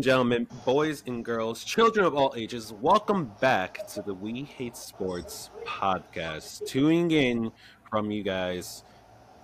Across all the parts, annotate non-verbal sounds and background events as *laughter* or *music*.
And gentlemen, boys and girls, children of all ages, welcome back to the We Hate Sports podcast. Tuning in from you guys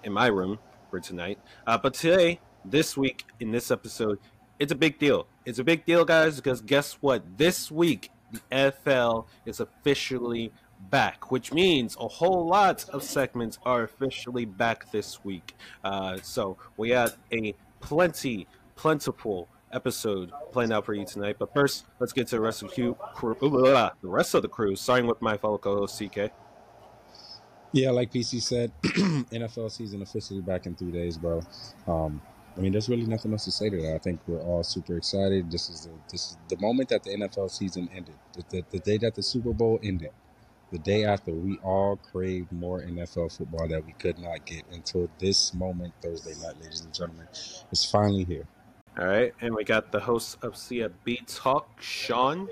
in my room for tonight. Uh, but today, this week, in this episode, it's a big deal. It's a big deal, guys, because guess what? This week, the NFL is officially back, which means a whole lot of segments are officially back this week. Uh, so we have a plenty, plentiful episode planned out for you tonight. But first, let's get to the rest of the crew. the rest of the crew, starting with my fellow co-host TK. Yeah, like PC said, *clears throat* NFL season officially back in three days, bro. Um, I mean, there's really nothing else to say to that. I think we're all super excited. This is the this is the moment that the NFL season ended. The, the, the day that the Super Bowl ended. The day after, we all craved more NFL football that we could not get until this moment, Thursday night, ladies and gentlemen. It's finally here. All right, and we got the host of CFB Talk, Shawn.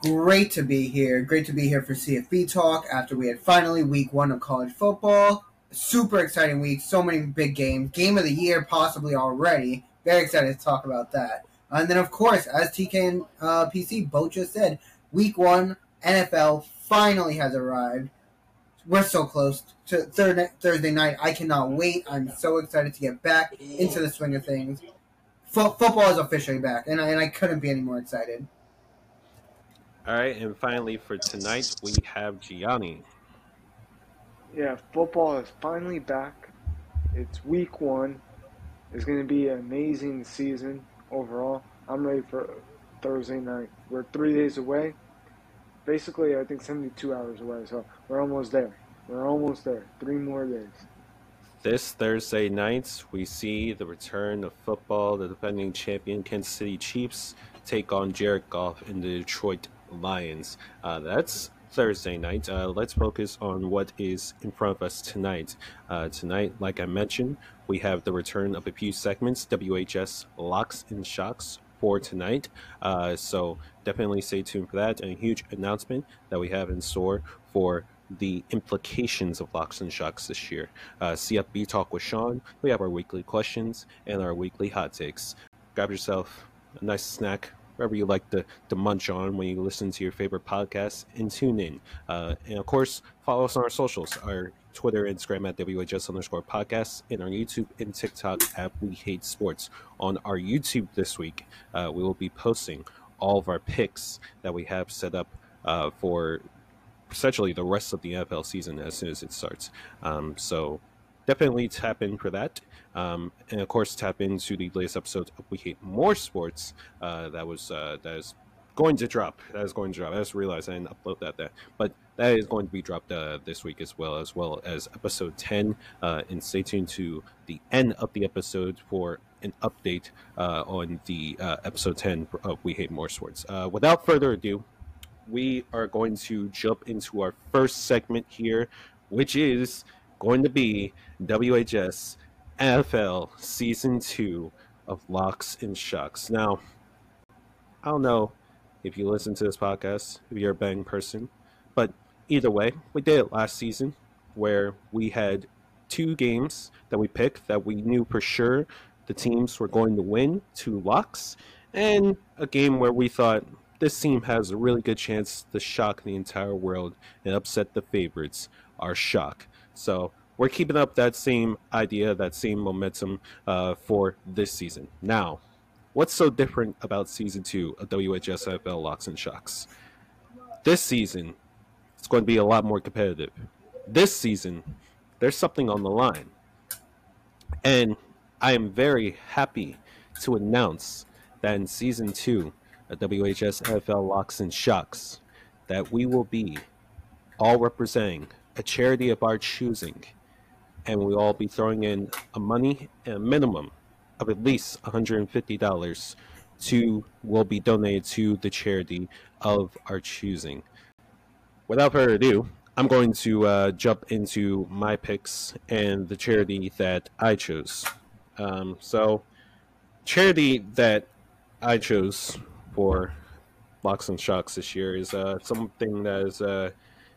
Great to be here. Great to be here for CFB Talk after we had finally week one of college football. Super exciting week. So many big games. Game of the year, possibly already. Very excited to talk about that. And then, of course, as TK and uh, PC both just said, week one NFL finally has arrived. We're so close to third, Thursday night. I cannot wait. I'm so excited to get back into the swing of things. F- football is officially back, and I, and I couldn't be any more excited. All right, and finally for tonight, we have Gianni. Yeah, football is finally back. It's week one. It's going to be an amazing season overall. I'm ready for Thursday night. We're three days away. Basically, I think 72 hours away, so we're almost there. We're almost there. Three more days. This Thursday night, we see the return of football. The defending champion Kansas City Chiefs take on Jared Goff and the Detroit Lions. Uh, that's Thursday night. Uh, let's focus on what is in front of us tonight. Uh, tonight, like I mentioned, we have the return of a few segments, WHS Locks and Shocks for tonight. Uh, so definitely stay tuned for that and a huge announcement that we have in store for the implications of locks and shocks this year. Uh, CFB Talk with Shawn. We have our weekly questions and our weekly hot takes. Grab yourself a nice snack, wherever you like to, to munch on when you listen to your favorite podcast, and tune in. Uh, and of course, follow us on our socials, our Twitter, Instagram at WHS underscore podcast, and our YouTube and TikTok at We Hate Sports. On our YouTube this week, uh, we will be posting all of our picks that we have set up uh, for essentially the rest of the NFL season as soon as it starts. Um, so definitely tap in for that. Um, and of course, tap into the latest episode of We Hate More Sports. Uh, that was uh, that is going to drop. That is going to drop. I just realized I didn't upload that there, but that is going to be dropped uh, this week as well, as well as episode ten. Uh, and stay tuned to the end of the episode for an update uh, on the uh, episode ten of We Hate More Sports. without further ado, we are going to jump into our first segment here, which is going to be WHS NFL Season 2 of Locks and Shocks. Now, I don't know if you listen to this podcast, if you're a bang person, but either way, we did it last season where we had two games that we picked that we knew for sure the teams were going to win, two locks, and a game where we thought this team has a really good chance to shock the entire world and upset the favorites, our shock. So we're keeping up that same idea, that same momentum uh, for this season. Now, what's so different about season two of WHSFL Locks and Shocks? This season, it's going to be a lot more competitive. This season, there's something on the line. And I am very happy to announce that in season two, at WHS NFL Locks and Shocks that we will be all representing a charity of our choosing, and we'll all be throwing in a money, a minimum of at least $150 to will be donated to the charity of our choosing. Without further ado, I'm going to uh, jump into my picks and the charity that I chose. Um, so, charity that I chose for Locks and Shocks this year is uh, something that is uh,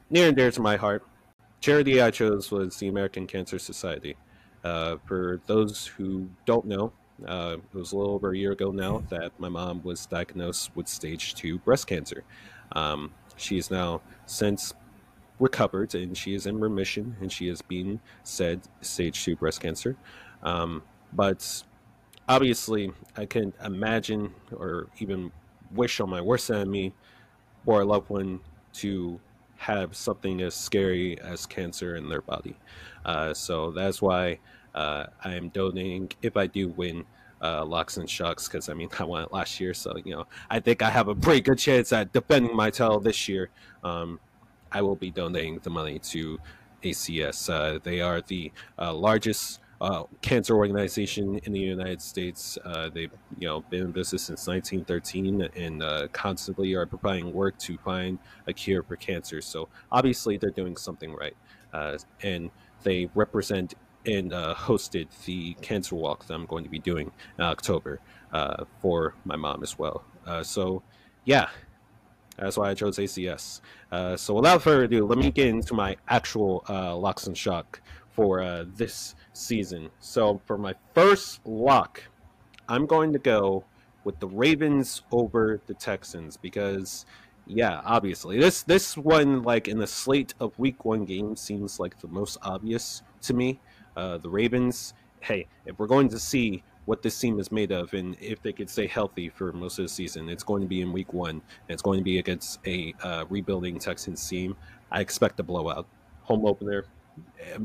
near and dear to my heart. Charity I chose was the American Cancer Society. Uh, for those who don't know, Uh, it was a little over a year ago now that my mom was diagnosed with stage two breast cancer. Um, she is now since recovered and she is in remission and she has been said stage two breast cancer. Um, but obviously, I can imagine or even wish on my worst enemy or a loved one to have something as scary as cancer in their body. Uh, so that's why uh, I am donating if I do win uh, locks and Shocks because I mean *laughs* I won it last year, so you know I think I have a pretty good chance at defending my title this year. Um, I will be donating the money to ACS. Uh, they are the uh, largest uh, cancer organization in the United States. Uh, they've you know been in business since 1913 and uh, constantly are providing work to find a cure for cancer. So obviously they're doing something right, uh, and they represent and uh, hosted the cancer walk that I'm going to be doing in October uh, for my mom as well. so yeah. That's why I chose ACS. so without further ado, let me get into my actual locks and shock for this season. So for my first lock, I'm going to go with the Ravens over the Texans because yeah, obviously. This this one like in the slate of week 1 games seems like the most obvious to me. Uh, the Ravens, hey, if we're going to see what this team is made of and if they could stay healthy for most of the season, it's going to be in week 1 and it's going to be against a uh, rebuilding Texans team. I expect a blowout. Home opener,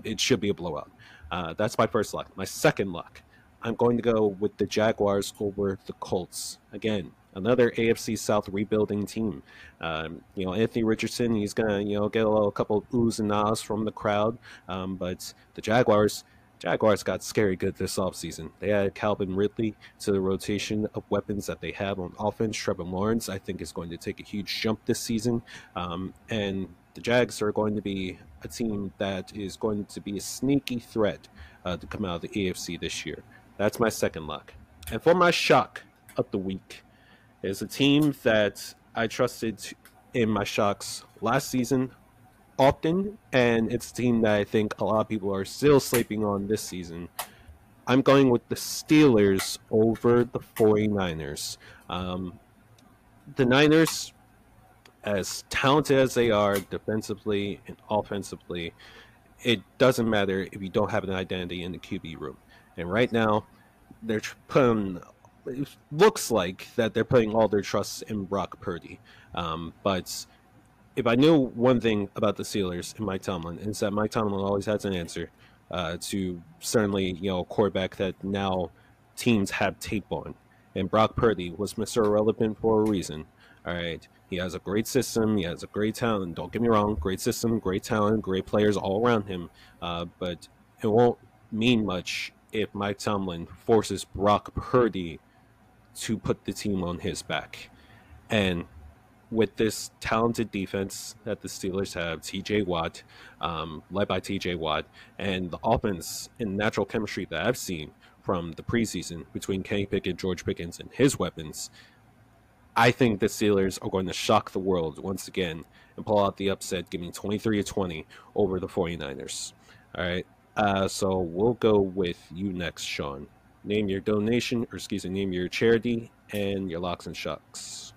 it should be a blowout. Uh, that's my first luck. My second luck, I'm going to go with the Jaguars over the Colts. Again, another AFC South rebuilding team. Um, you know, Anthony Richardson, he's gonna you know get a, little, a couple oohs and ahs from the crowd, um, but the Jaguars. Jaguars got scary good this offseason. They added Calvin Ridley to the rotation of weapons that they have on offense. Trevor Lawrence, I think, is going to take a huge jump this season. Um, and the Jags are going to be a team that is going to be a sneaky threat uh, to come out of the AFC this year. That's my second luck. And for my shock of the week is a team that I trusted in my shocks last season often, and it's a team that I think a lot of people are still sleeping on this season. I'm going with the Steelers over the 49ers. Um, the Niners as talented as they are defensively and offensively, it doesn't matter if you don't have an identity in the QB room. And right now, they're putting. It looks like that they're putting all their trust in Brock Purdy. Um, but if I knew one thing about the Steelers and Mike Tomlin, is that Mike Tomlin always has an answer uh, to certainly you know quarterback that now teams have tape on. And Brock Purdy was Mr. Irrelevant for a reason. All right. He has a great system. He has a great talent. Don't get me wrong. Great system, great talent, great players all around him. Uh, but it won't mean much if Mike Tomlin forces Brock Purdy to put the team on his back. And with this talented defense that the Steelers have, TJ Watt, um, led by TJ Watt, and the offense and natural chemistry that I've seen from the preseason between Kenny Pickett, George Pickens, and his weapons, I think the Steelers are going to shock the world once again and pull out the upset, giving 23 to 20 over the 49ers. All right. Uh, so we'll go with you next, Shawn. Name your donation, or excuse me, name your charity and your locks and shocks.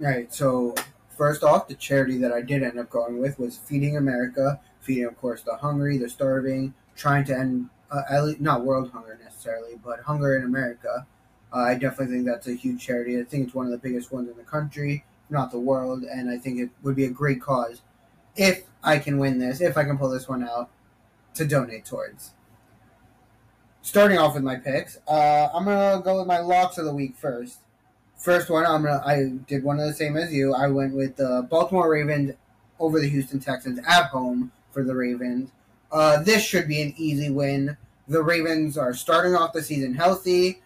All right. So first off, the charity that I did end up going with was Feeding America, feeding, of course, the hungry, the starving, trying to end, uh, not world hunger necessarily, but hunger in America. Uh, I definitely think that's a huge charity. I think it's one of the biggest ones in the country, not the world, and I think it would be a great cause if I can win this, if I can pull this one out, to donate towards. Starting off with my picks, uh, I'm gonna go with my locks of the week first. First one, I'm gonna. I did one of the same as you. I went with the Baltimore Ravens over the Houston Texans at home for the Ravens. Uh, this should be an easy win. The Ravens are starting off the season healthy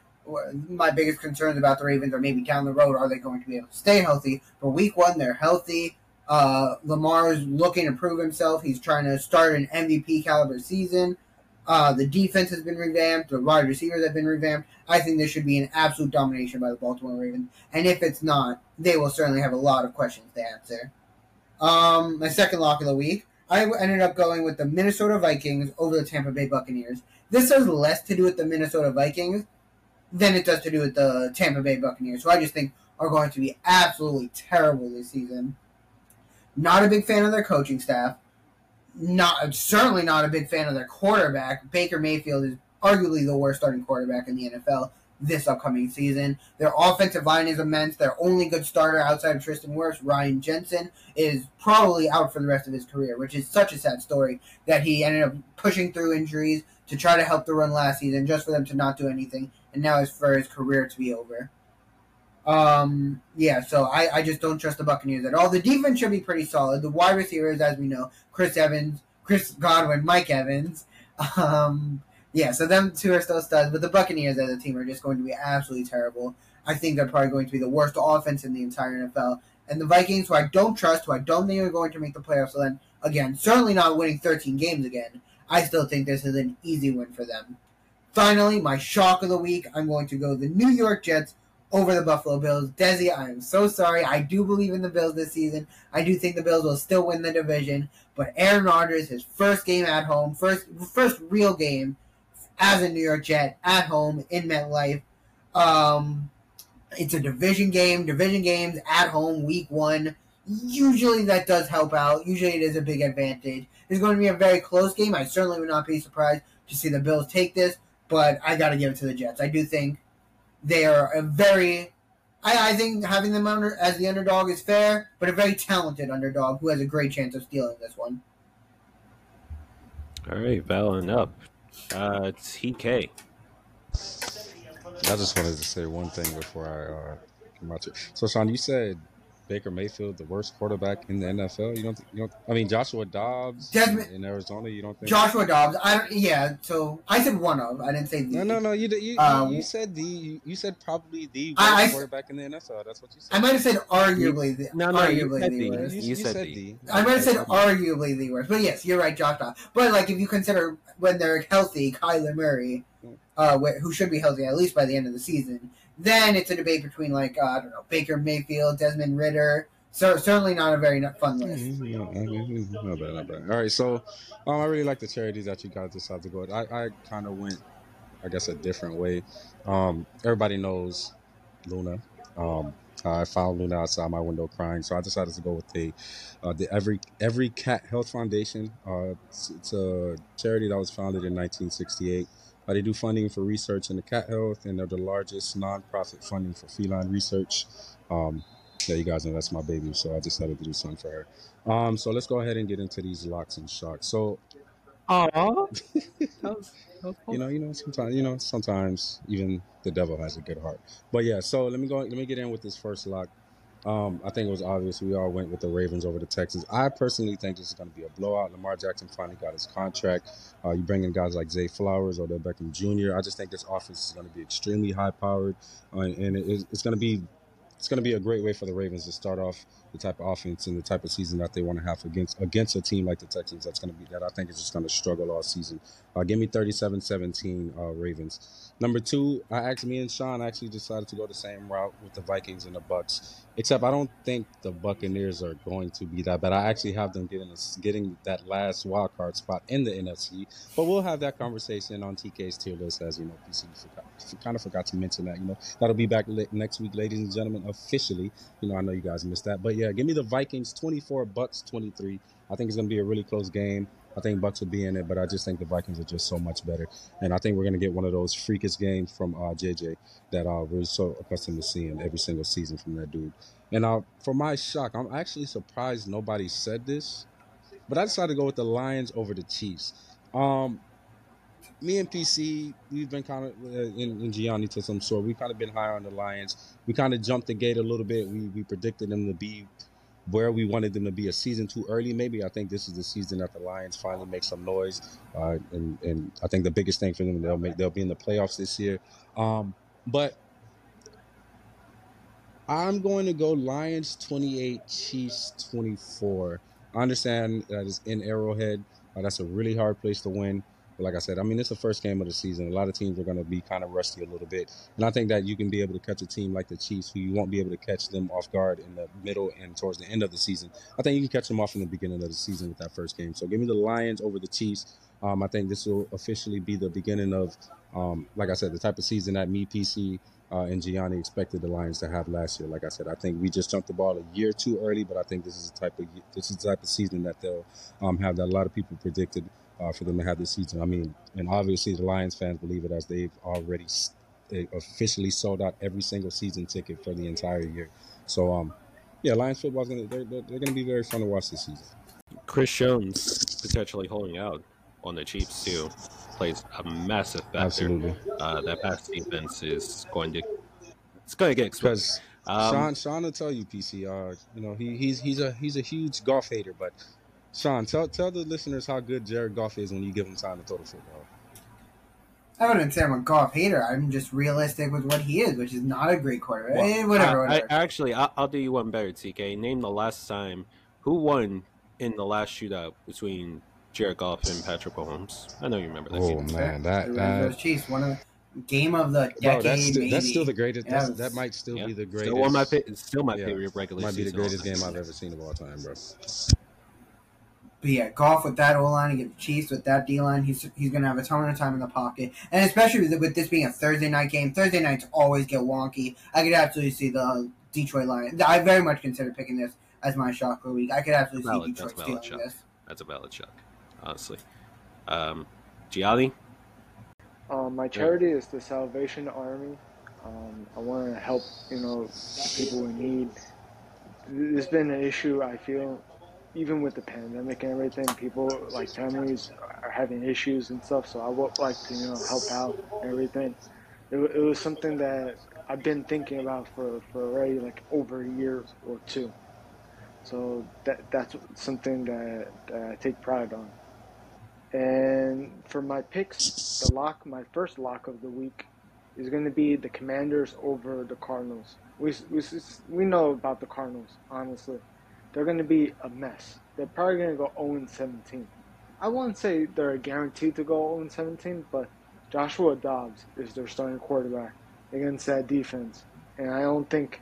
my biggest concerns about the Ravens are maybe down the road, are they going to be able to stay healthy? But week one, they're healthy. Uh, Lamar's looking to prove himself. He's trying to start an MVP caliber season. Uh, the defense has been revamped. The wide receivers have been revamped. I think this should be an absolute domination by the Baltimore Ravens. And if it's not, they will certainly have a lot of questions to answer. Um, my second lock of the week, I ended up going with the Minnesota Vikings over the Tampa Bay Buccaneers. This has less to do with the Minnesota Vikings than it does to do with the Tampa Bay Buccaneers, who I just think are going to be absolutely terrible this season. Not a big fan of their coaching staff. Not certainly not a big fan of their quarterback. Baker Mayfield is arguably the worst starting quarterback in the NFL this upcoming season. Their offensive line is immense. Their only good starter outside of Tristan Wirfs, Ryan Jensen, is probably out for the rest of his career, which is such a sad story that he ended up pushing through injuries to try to help the run last season just for them to not do anything, and now is for his career to be over. Um, yeah, so I, I just don't trust the Buccaneers at all. The defense should be pretty solid. The wide receivers, as we know, Chris Evans, Chris Godwin, Mike Evans. Um, yeah, so them two are still studs, but the Buccaneers as a team are just going to be absolutely terrible. I think they're probably going to be the worst offense in the entire NFL. And the Vikings, who I don't trust, who I don't think are going to make the playoffs, so then again, certainly not winning 13 games again. I still think this is an easy win for them. Finally, my shock of the week, I'm going to go the New York Jets over the Buffalo Bills. Dezzy, I am so sorry. I do believe in the Bills this season. I do think the Bills will still win the division. But Aaron Rodgers, his first game at home, first first real game as a New York Jet at home in MetLife. Um, it's a division game. Division games at home, week one. Usually that does help out. Usually it is a big advantage. It's going to be a very close game. I certainly would not be surprised to see the Bills take this, but I got to give it to the Jets. I do think they are a very. I, I think having them under as the underdog is fair, but a very talented underdog who has a great chance of stealing this one. All right, Valen up. Uh, it's TK. I just wanted to say one thing before I uh, come out to. So, Shawn, you said Baker Mayfield the worst quarterback in the NFL? You don't? you don't? I mean, Joshua Dobbs Desmond, in Arizona. You don't think Joshua Dobbs? I yeah. So I said one of. I didn't say the. No, no, no. You you, um, you said the. You said probably the worst I, quarterback in the NFL. That's what you said. I might have said arguably the. No, no, arguably you the, worst. You, you, said, said the. I might have said arguably the worst, but yes, you're right, Josh Dobbs. But like, if you consider when they're healthy, Kyler Murray, uh, who should be healthy at least by the end of the season. Then it's a debate between like uh, I don't know Baker Mayfield, Desmond Ridder. so certainly not a very fun list. No, not bad, not bad. All right, so um, I really like the charities that you guys decided to go. With. I, I kind of went, I guess, a different way. Um, everybody knows Luna. Um, I found Luna outside my window crying, so I decided to go with the uh, the every every cat health foundation. Uh, it's, it's, a charity that was founded in 1968. Uh, they do funding for research into cat health, and they're the largest nonprofit funding for feline research. Um, yeah, you guys know that's my baby, so I decided to do something for her. Um, so let's go ahead and get into these locks and shocks. So, Aww. *laughs* you know, you know, sometimes, you know, sometimes even the devil has a good heart. But yeah, so let me go. Let me get in with this first lock. Um, I think it was obvious we all went with the Ravens over the Texans. I personally think this is going to be a blowout. Lamar Jackson finally got his contract. Uh, you bring in guys like Zay Flowers Odell Beckham Jr. I just think this offense is going to be extremely high powered, uh, and it, it's going to be it's going to be a great way for the Ravens to start off the type of offense and the type of season that they want to have against against a team like the Texans. That's going to be that I think is just going to struggle all season. Uh, give me 37-17 uh, Ravens. Number two, I actually me and Shawn actually decided to go the same route with the Vikings and the Bucks. Except I don't think the Buccaneers are going to be that but I actually have them getting a, getting that last wild card spot in the NFC. But we'll have that conversation on TK's tier list, as you know, PC forgot, kind of forgot to mention that. You know, that'll be back next week, ladies and gentlemen, officially. You know, I know you guys missed that, but yeah, give me the Vikings 24, Bucks 23. I think it's going to be a really close game. I think Bucks will be in it, but I just think the Vikings are just so much better, and I think we're going to get one of those freakish games from uh, JJ that uh, we're so accustomed to seeing every single season from that dude. And uh, for my shock, I'm actually surprised nobody said this, but I decided to go with the Lions over the Chiefs. Um, me and PC, we've been kind of uh, in, in Gianni to some sort. We've kind of been higher on the Lions. We kind of jumped the gate a little bit. We we predicted them to be where we wanted them to be a season too early. Maybe I think this is the season that the Lions finally make some noise, uh, and and I think the biggest thing for them they'll make they'll be in the playoffs this year. Um, but I'm going to go Lions 28, Chiefs 24. I understand that is in Arrowhead. Uh, that's a really hard place to win. Like I said, I mean, it's the first game of the season. A lot of teams are going to be kind of rusty a little bit. And I think that you can be able to catch a team like the Chiefs, who you won't be able to catch them off guard in the middle and towards the end of the season. I think you can catch them off in the beginning of the season with that first game. So give me the Lions over the Chiefs. Um, I think this will officially be the beginning of, um, like I said, the type of season that me, PC, uh, and Gianni expected the Lions to have last year. Like I said, I think we just jumped the ball a year too early, but I think this is the type of this is the type of season that they'll um, have that a lot of people predicted uh, for them to have this season. I mean, and obviously the Lions fans believe it as they've already they officially sold out every single season ticket for the entire year. So, um, yeah, Lions football's gonna they're, they're, they're gonna be very fun to watch this season. Chris Jones potentially holding out on the Chiefs too plays a massive factor. Absolutely. Uh, that pass defense is going to it's going to get exposed. Um, Shawn, Shawn will tell you, PC. Uh, you know, he, he's he's a he's a huge Goff hater, but Shawn, tell tell the listeners how good Jared Goff is when you give him time to throw the football. I wouldn't say I'm a Goff hater. I'm just realistic with what he is, which is not a great quarterback. Well, eh, whatever. I, I, actually, I'll, I'll, do you one better, TK. Name the last time who won in the last shootout between Jared Goff and Patrick Mahomes. I know you remember that. Oh game. man, that that Chiefs one of game of the decade. Bro, that's, still, that's still the greatest. Yeah, that might still yeah. be the greatest. Still, one my, still my yeah, favorite regular. Might be the greatest game I've ever seen of all time, bro. But yeah, Goff with that O line and get the Chiefs with that D line, he's he's gonna have a ton of time in the pocket, and especially with, with this being a Thursday night game. Thursday nights always get wonky. I could absolutely see the Detroit Lions. I very much consider picking this as my shock of the week. I could absolutely valid, see Detroit stealing shock. this. That's a valid shock, honestly. Um, Gianni? Um, my charity is the Salvation Army. Um, I want to help, you know, people in need. There's been an issue I feel, even with the pandemic and everything. People like families are having issues and stuff. So I would like to, you know, help out and everything. It, it was something that I've been thinking about for, for already like over a year or two. So that that's something that, that I take pride on. And for my picks, the lock, my first lock of the week, is going to be the Commanders over the Cardinals. We, we, we know about the Cardinals, honestly. They're going to be a mess. They're probably going to go 0 17. I wouldn't say they're guaranteed to go 0 17, but Joshua Dobbs is their starting quarterback against that defense. And I don't think,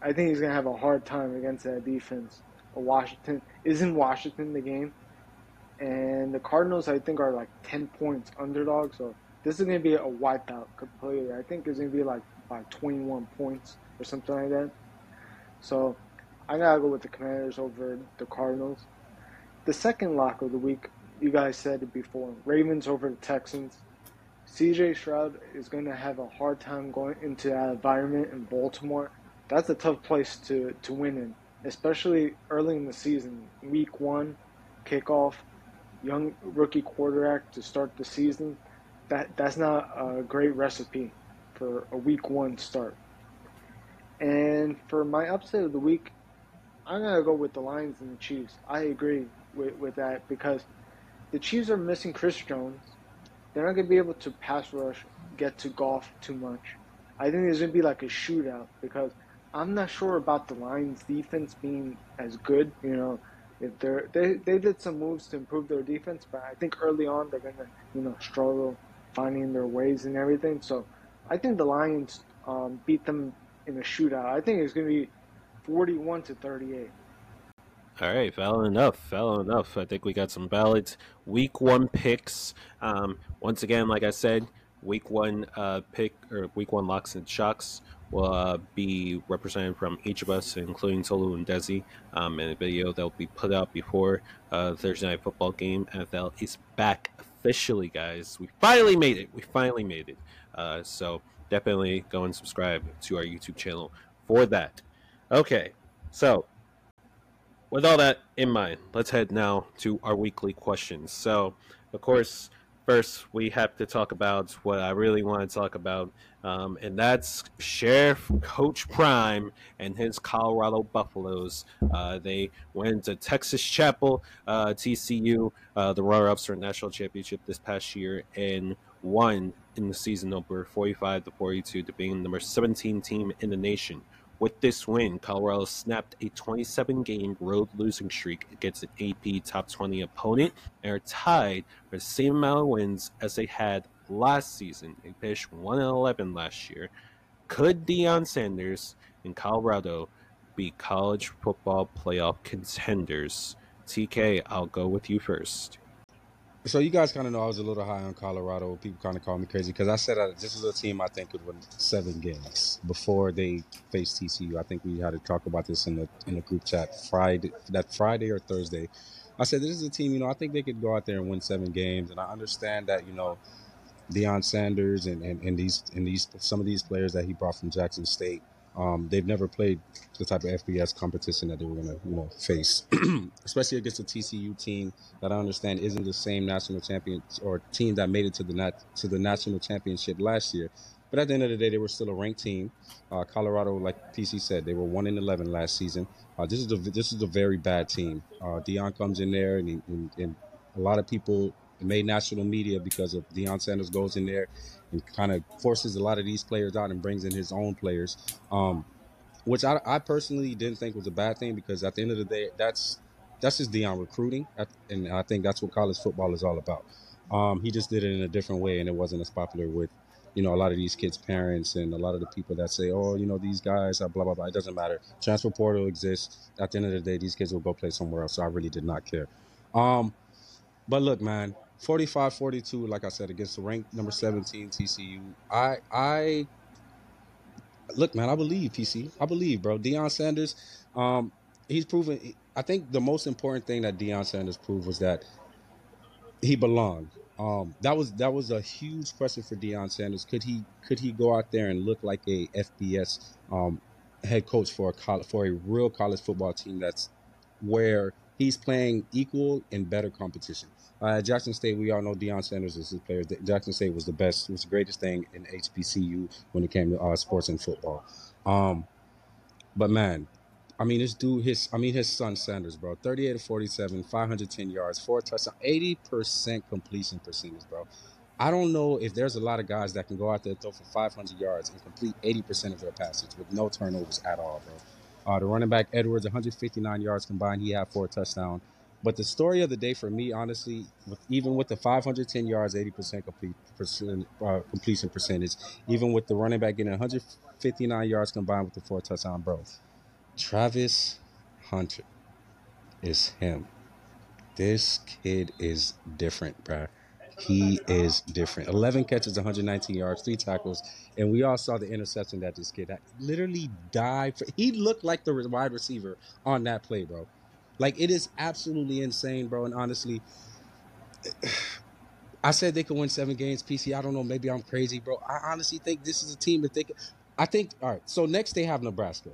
I think he's going to have a hard time against that defense. Washington, isn't Washington the game? and the Cardinals I think are like ten points underdog. So this is gonna be a wipeout completely. I think it's gonna be like by twenty one points or something like that. So I gotta go with the Commanders over the Cardinals. The second lock of the week, you guys said it before, Ravens over the Texans. CJ Stroud is going to have a hard time going into that environment in Baltimore. That's a tough place to, to win in, especially early in the season. Week one, kickoff, young rookie quarterback to start the season, that that's not a great recipe for a week one start. And for my upset of the week, I'm gonna go with the Lions and the Chiefs. I agree with, with that because the Chiefs are missing Chris Jones. They're not gonna be able to pass rush, get to Goff too much. I think there's gonna be like a shootout because I'm not sure about the Lions defense being as good. You know, if they're they they did some moves to improve their defense, but I think early on they're gonna you know struggle finding their ways and everything. So I think the Lions um, beat them in a shootout. I think it's gonna be forty-one to thirty-eight. All right, valid enough. Valid enough. I think we got some ballots. week one picks. Um, once again, like I said, week one uh, pick or week one locks and shocks will uh, be represented from each of us, including Tolu and Dezzy, um, in a video that will be put out before uh, Thursday Night Football game. NFL is back officially, guys. We finally made it. We finally made it. Uh, so definitely go and subscribe to our YouTube channel for that. Okay, so with all that in mind, let's head now to our weekly questions. So, of course, first we have to talk about what I really want to talk about, um, and that's Sheriff Coach Prime and his Colorado Buffaloes. Uh, they went to Texas Chapel, uh, TCU, uh, the runner-ups for national championship this past year, and won in the season over 45 to 42 to being the number 17 team in the nation With this win, Colorado snapped a 27 game road losing streak against an AP top 20 opponent and are tied for the same amount of wins as they had last season. They finished 1 11 last year. Could Deion Sanders and Colorado be college football playoff contenders? TK, I'll go with you first. So you guys kind of know I was a little high on Colorado. People kind of call me crazy because I said this is a team I think could win seven games before they face TCU. I think we had to talk about this in the in the group chat Friday, that Friday or Thursday. I said this is a team, you know, I think they could go out there and win seven games, and I understand that, you know, Deion Sanders and, and, and these and these some of these players that he brought from Jackson State um, they've never played the type of FBS competition that they were going to, you know, face, *clears throat* especially against a TCU team that I understand isn't the same national champion or team that made it to the nat- to the national championship last year. But at the end of the day, they were still a ranked team. Uh, Colorado, like PC said, they were one in eleven last season. Uh, this is a this is a very bad team. Uh, Deion comes in there, and, and, and a lot of people made national media because of Deion Sanders goes in there and kind of forces a lot of these players out and brings in his own players, um, which I, I, personally didn't think was a bad thing because at the end of the day, that's that's just Deion recruiting, and I think that's what college football is all about. Um, he just did it in a different way, and it wasn't as popular with you know a lot of these kids' parents and a lot of the people that say, oh, you know, these guys blah blah blah. It doesn't matter. Transfer portal exists. At the end of the day, these kids will go play somewhere else. So I really did not care. Um, but look, man, 45-42, like I said, against the ranked number 17 TCU. I I look, man, I believe PC. I believe, bro. Deion Sanders, um, he's proven. I think the most important thing that Deion Sanders proved was that he belonged. Um, that was that was a huge question for Deion Sanders. Could he could he go out there and look like a FBS um, head coach for a college, for a real college football team that's where he's playing equal and better competition. Uh, Jackson State, we all know Deion Sanders is his player. Jackson State was the best, was the greatest thing in HBCU when it came to uh, sports and football. Um, but man, I mean, this dude, his, I mean, his son Sanders, bro, 38 to 47, 510 yards, four touchdowns, 80% completion percentage, bro. I don't know if there's a lot of guys that can go out there throw for 500 yards and complete 80% of their passes with no turnovers at all, bro. Uh, the running back Edwards, 159 yards combined. He had four touchdowns. But the story of the day for me, honestly, with, even with the 510 yards, 80% complete percent, uh, completion percentage, even with the running back getting 159 yards combined with the four touchdown, bro, Travis Hunter is him. This kid is different, bro. He is different. 11 catches, 119 yards, three tackles, and we all saw the interception that this kid had. Literally died. For, he looked like the wide receiver on that play, bro. Like it is absolutely insane, bro. And honestly, *sighs* I said they could win seven games. PC, I don't know. Maybe I'm crazy, bro. I honestly think this is a team that they could. I think. All right. So next they have Nebraska.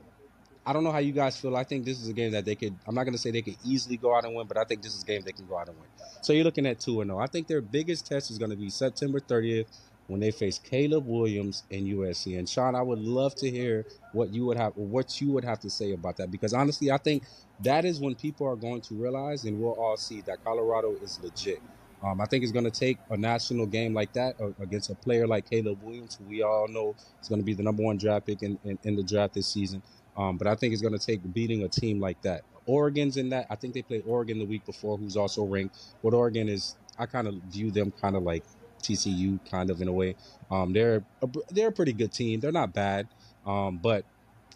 I don't know how you guys feel. I think this is a game that they could. I'm not going to say they could easily go out and win, but I think this is a game they can go out and win. So you're looking at two and zero. Oh. I think their biggest test is going to be September 30th when they face Caleb Williams and USC. And Shawn, I would love to hear what you would have what you would have to say about that because honestly, I think that is when people are going to realize and we'll all see that Colorado is legit. Um, I think it's going to take a national game like that uh, against a player like Caleb Williams, who we all know is going to be the number one draft pick in, in, in the draft this season. Um, but I think it's going to take beating a team like that. Oregon's in that. I think they played Oregon the week before, who's also ranked. But Oregon is, I kind of view them kind of like TCU kind of in a way. Um, they're a, they're a pretty good team. They're not bad, um, but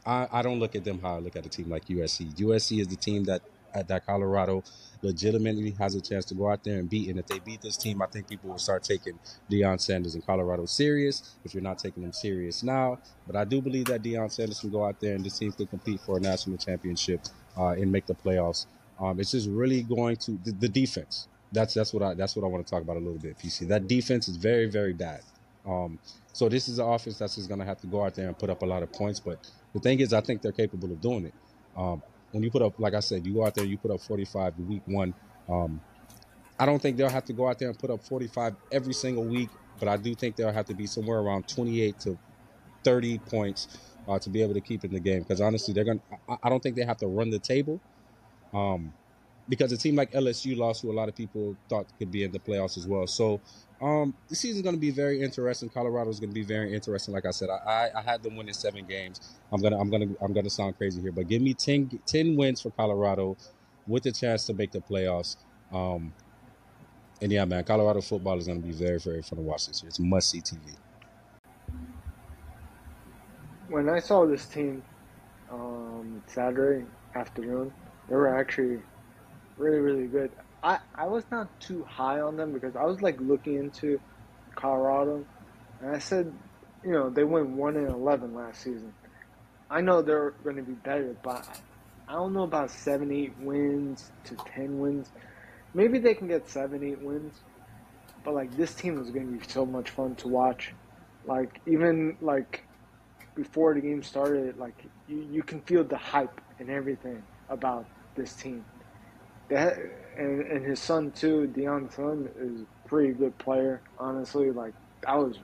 I, I don't look at them how I look at a team like USC. USC is the team that that Colorado legitimately has a chance to go out there and beat. And if they beat this team, I think people will start taking Deion Sanders and Colorado serious. If you're not taking them serious now, but I do believe that Deion Sanders can go out there and this team can compete for a national championship uh, and make the playoffs. Um, it's just really going to the, the defense that's that's what I that's what I want to talk about a little bit. PC that defense is very very bad. Um, so this is an offense that's just going to have to go out there and put up a lot of points. But the thing is, I think they're capable of doing it. Um, when you put up, like I said, you go out there, you put up 45 week one. Um, I don't think they'll have to go out there and put up 45 every single week, but I do think they'll have to be somewhere around 28 to 30 points uh, to be able to keep in the game. Because honestly, they're going. to I don't think they have to run the table. Um, because a team like LSU lost, who a lot of people thought could be in the playoffs as well. So um, the season's going to be very interesting. Colorado's going to be very interesting. Like I said, I, I, I had them winning seven games. I'm gonna I'm gonna I'm gonna sound crazy here, but give me 10, 10 wins for Colorado with the chance to make the playoffs. Um, and yeah, man, Colorado football is going to be very very fun to watch this year. It's must see TV. When I saw this team um, Saturday afternoon, they were actually really really good. I, I was not too high on them because I was like looking into Colorado, and I said, you know, they went one and eleven last season. I know they're going to be better, but I don't know about seven, eight wins to ten wins. Maybe they can get seven, eight wins, but like this team is going to be so much fun to watch. Like even like before the game started, like you, you can feel the hype and everything about this team. That and, and his son too, Deion Son, is a pretty good player. Honestly, like that was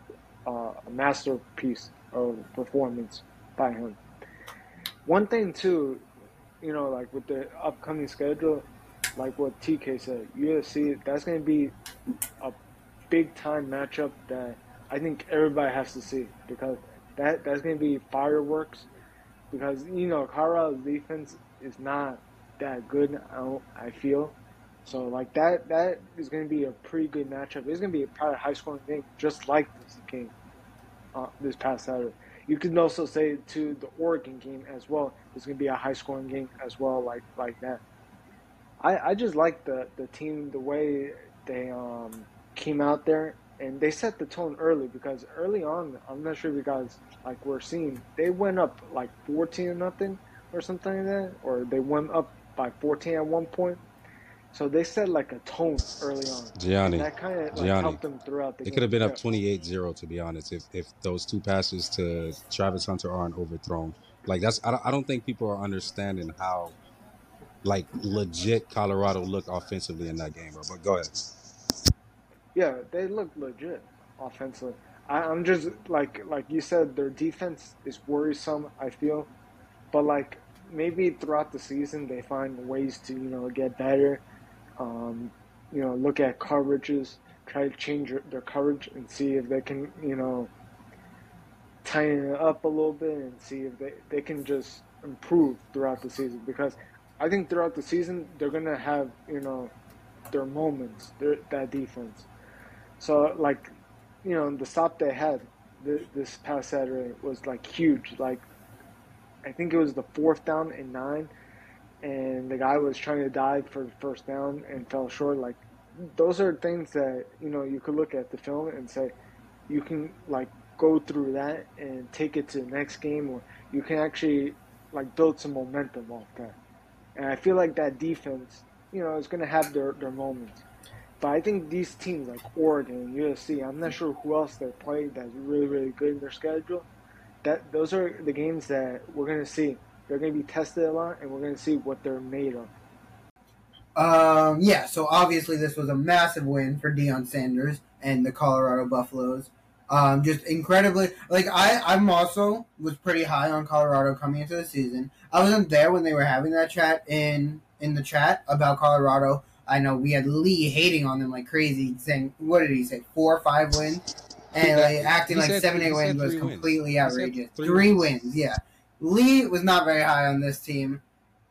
uh, a masterpiece of performance by him. One thing too, you know, like with the upcoming schedule, like what TK said, USC that's going to be a big time matchup that I think everybody has to see because that that's going to be fireworks. Because you know, Colorado's defense is not that good. I, feel so like that that is going to be a pretty good matchup. It's going to be a probably high scoring game, just like this game uh, this past Saturday. You can also say to the Oregon game as well. It's going to be a high scoring game as well, like like that. I, I just like the the team the way they um, came out there and they set the tone early because early on I'm not sure if you guys like we're seeing they went up like 14 or nothing or something like that or they went up by 14 at one point so they set like a tone early on. Gianni, that kind of like, helped them throughout the It game. could have been up Yeah. 28-0 to be honest if, if those two passes to Travis Hunter aren't overthrown. Like that's I don't, I don't think people are understanding how like legit Colorado looked offensively in that game, bro. But go ahead. Yeah, they look legit offensively. I, I'm just like like you said, their defense is worrisome. I feel, but like maybe throughout the season they find ways to you know get better. Um, you know, look at coverages, try to change their- coverage and see if they can you know tighten it up a little bit and see if they, they can just improve throughout the season because I think throughout the season they're gonna have you know their moments, their, that defense. So like, you know, the stop they had th- this past Saturday was like huge. Like, I think it was the fourth down and nine, and the guy was trying to dive for the first down and fell short. Like, those are things that you know you could look at the film and say, you can like go through that and take it to the next game, or you can actually like build some momentum off that. And I feel like that defense, you know, is going to have their, their moments. But I think these teams like Oregon USC, I'm not sure who else they play that's really, really good in their schedule. That those are the games that we're gonna see. They're gonna be tested a lot, and we're gonna see what they're made of. Um, yeah, so obviously this was a massive win for Deion Sanders and the Colorado Buffaloes. Um, just incredibly, like I, I'm also was pretty high on Colorado coming into the season. I wasn't there when they were having that chat in in the chat about Colorado. I know we had Lee hating on them like crazy, saying what did he say, four or five wins, and like acting like seven eight wins was three wins. completely outrageous. three Three wins. wins, yeah. Lee was not very high on this team.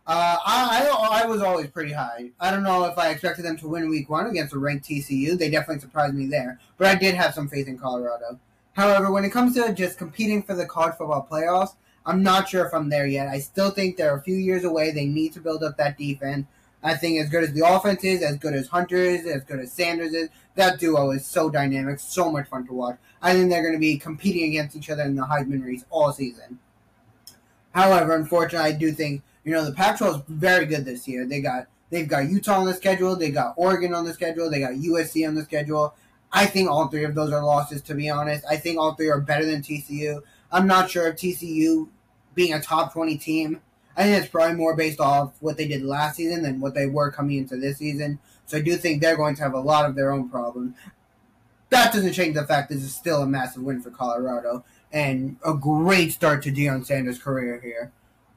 Uh, I, I I was always pretty high. I don't know if I expected them to win week one against a ranked TCU. They definitely surprised me there, but I did have some faith in Colorado. However, when it comes to just competing for the college football playoffs, I'm not sure if I'm there yet. I still think they're a few years away. They need to build up that defense. I think as good as the offense is, as good as Hunter is, as good as Sanders is, that duo is so dynamic, so much fun to watch. I think they're going to be competing against each other in the Heisman race all season. However, unfortunately, I do think you know the Pac-12 is very good this year. They got they've got Utah on the schedule, they got Oregon on the schedule, they got USC on the schedule. I think all three of those are losses. To be honest, I think all three are better than TCU. I'm not sure if TCU being a top 20 team. I think it's probably more based off what they did last season than what they were coming into this season. So I do think they're going to have a lot of their own problems. That doesn't change the fact this is still a massive win for Colorado and a great start to Deion Sanders' career here.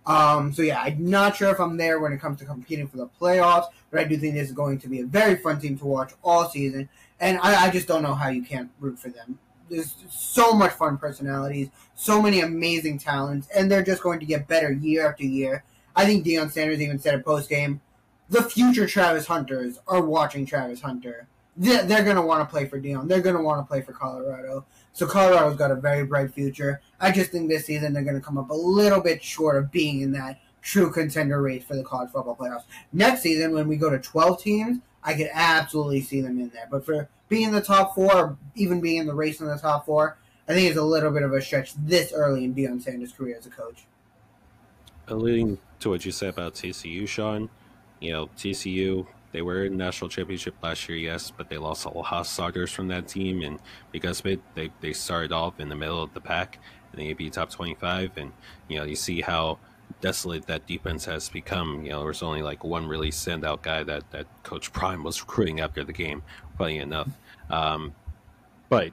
Um, so yeah, I'm not sure if I'm there when it comes to competing for the playoffs, but I do think this is going to be a very fun team to watch all season. And I, I just don't know how you can't root for them. There's so much fun personalities, so many amazing talents, and they're just going to get better year after year. I think Deion Sanders even said it post game. The future Travis Hunters are watching Travis Hunter. They're, they're going to want to play for Deion. They're going to want to play for Colorado. So Colorado's got a very bright future. I just think this season they're going to come up a little bit short of being in that true contender race for the college football playoffs. Next season, when we go to 12 teams, I could absolutely see them in there. But for being in the top four, or even being in the race in the top four, I think is a little bit of a stretch this early in Deion Sanders' career as a coach. Alluding to what you said about TCU, Shawn, you know, TCU, they were in national championship last year, yes, but they lost a lot of starters from that team, and because of it, they, they started off in the middle of the pack in the AP top 25, and, you know, you see how desolate that defense has become. You know, there's only like one really standout guy that, that Coach Prime was recruiting after the game, funny enough. Um, but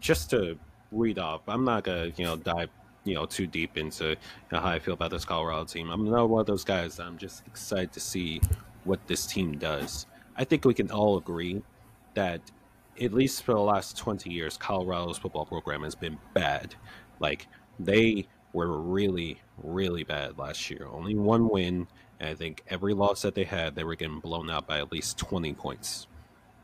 just to read off, I'm not gonna you know dive you know too deep into you know, how I feel about this Colorado team. I'm not one of those guys. I'm just excited to see what this team does. I think we can all agree that at least for the last 20 years, Colorado's football program has been bad. Like they were really, really bad last year. Only one win, and I think every loss that they had, they were getting blown out by at least 20 points.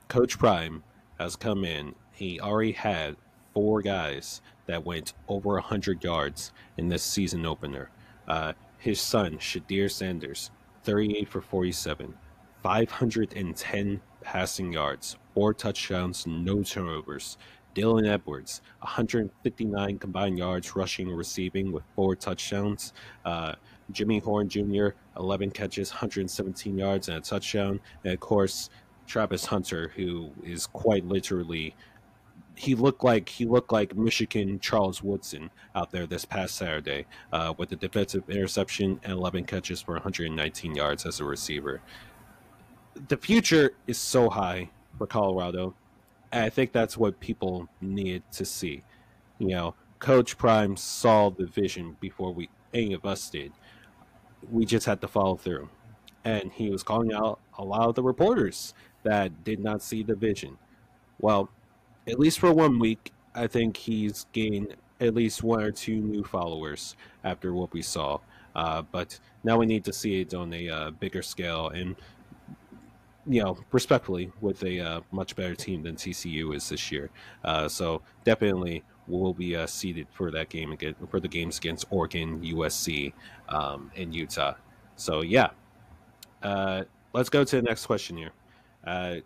Coach Prime has come in. He already had four guys that went over 100 yards in this season opener. Uh, his son, Shedeur Sanders, 38 for 47, 510 passing yards, four touchdowns, no turnovers. Dylan Edwards, 159 combined yards rushing and receiving with four touchdowns. Uh, Jimmy Horn Jr., 11 catches, 117 yards, and a touchdown. And of course, Travis Hunter, who is quite literally he looked like he looked like Michigan Charles Woodson out there this past Saturday uh, with a defensive interception and 11 catches for 119 yards as a receiver. The future is so high for Colorado. And I think that's what people needed to see. You know, Coach Prime saw the vision before we any of us did. We just had to follow through. And he was calling out a lot of the reporters that did not see the vision. Well, at least for one week, I think he's gained at least one or two new followers after what we saw. Uh, but now we need to see it on a uh, bigger scale and you know, respectfully, with a uh, much better team than TCU is this year. Uh, so definitely we will be uh, seated for that game again for the games against Oregon, USC, um, and Utah. So yeah, uh, let's go to the next question here. Uh,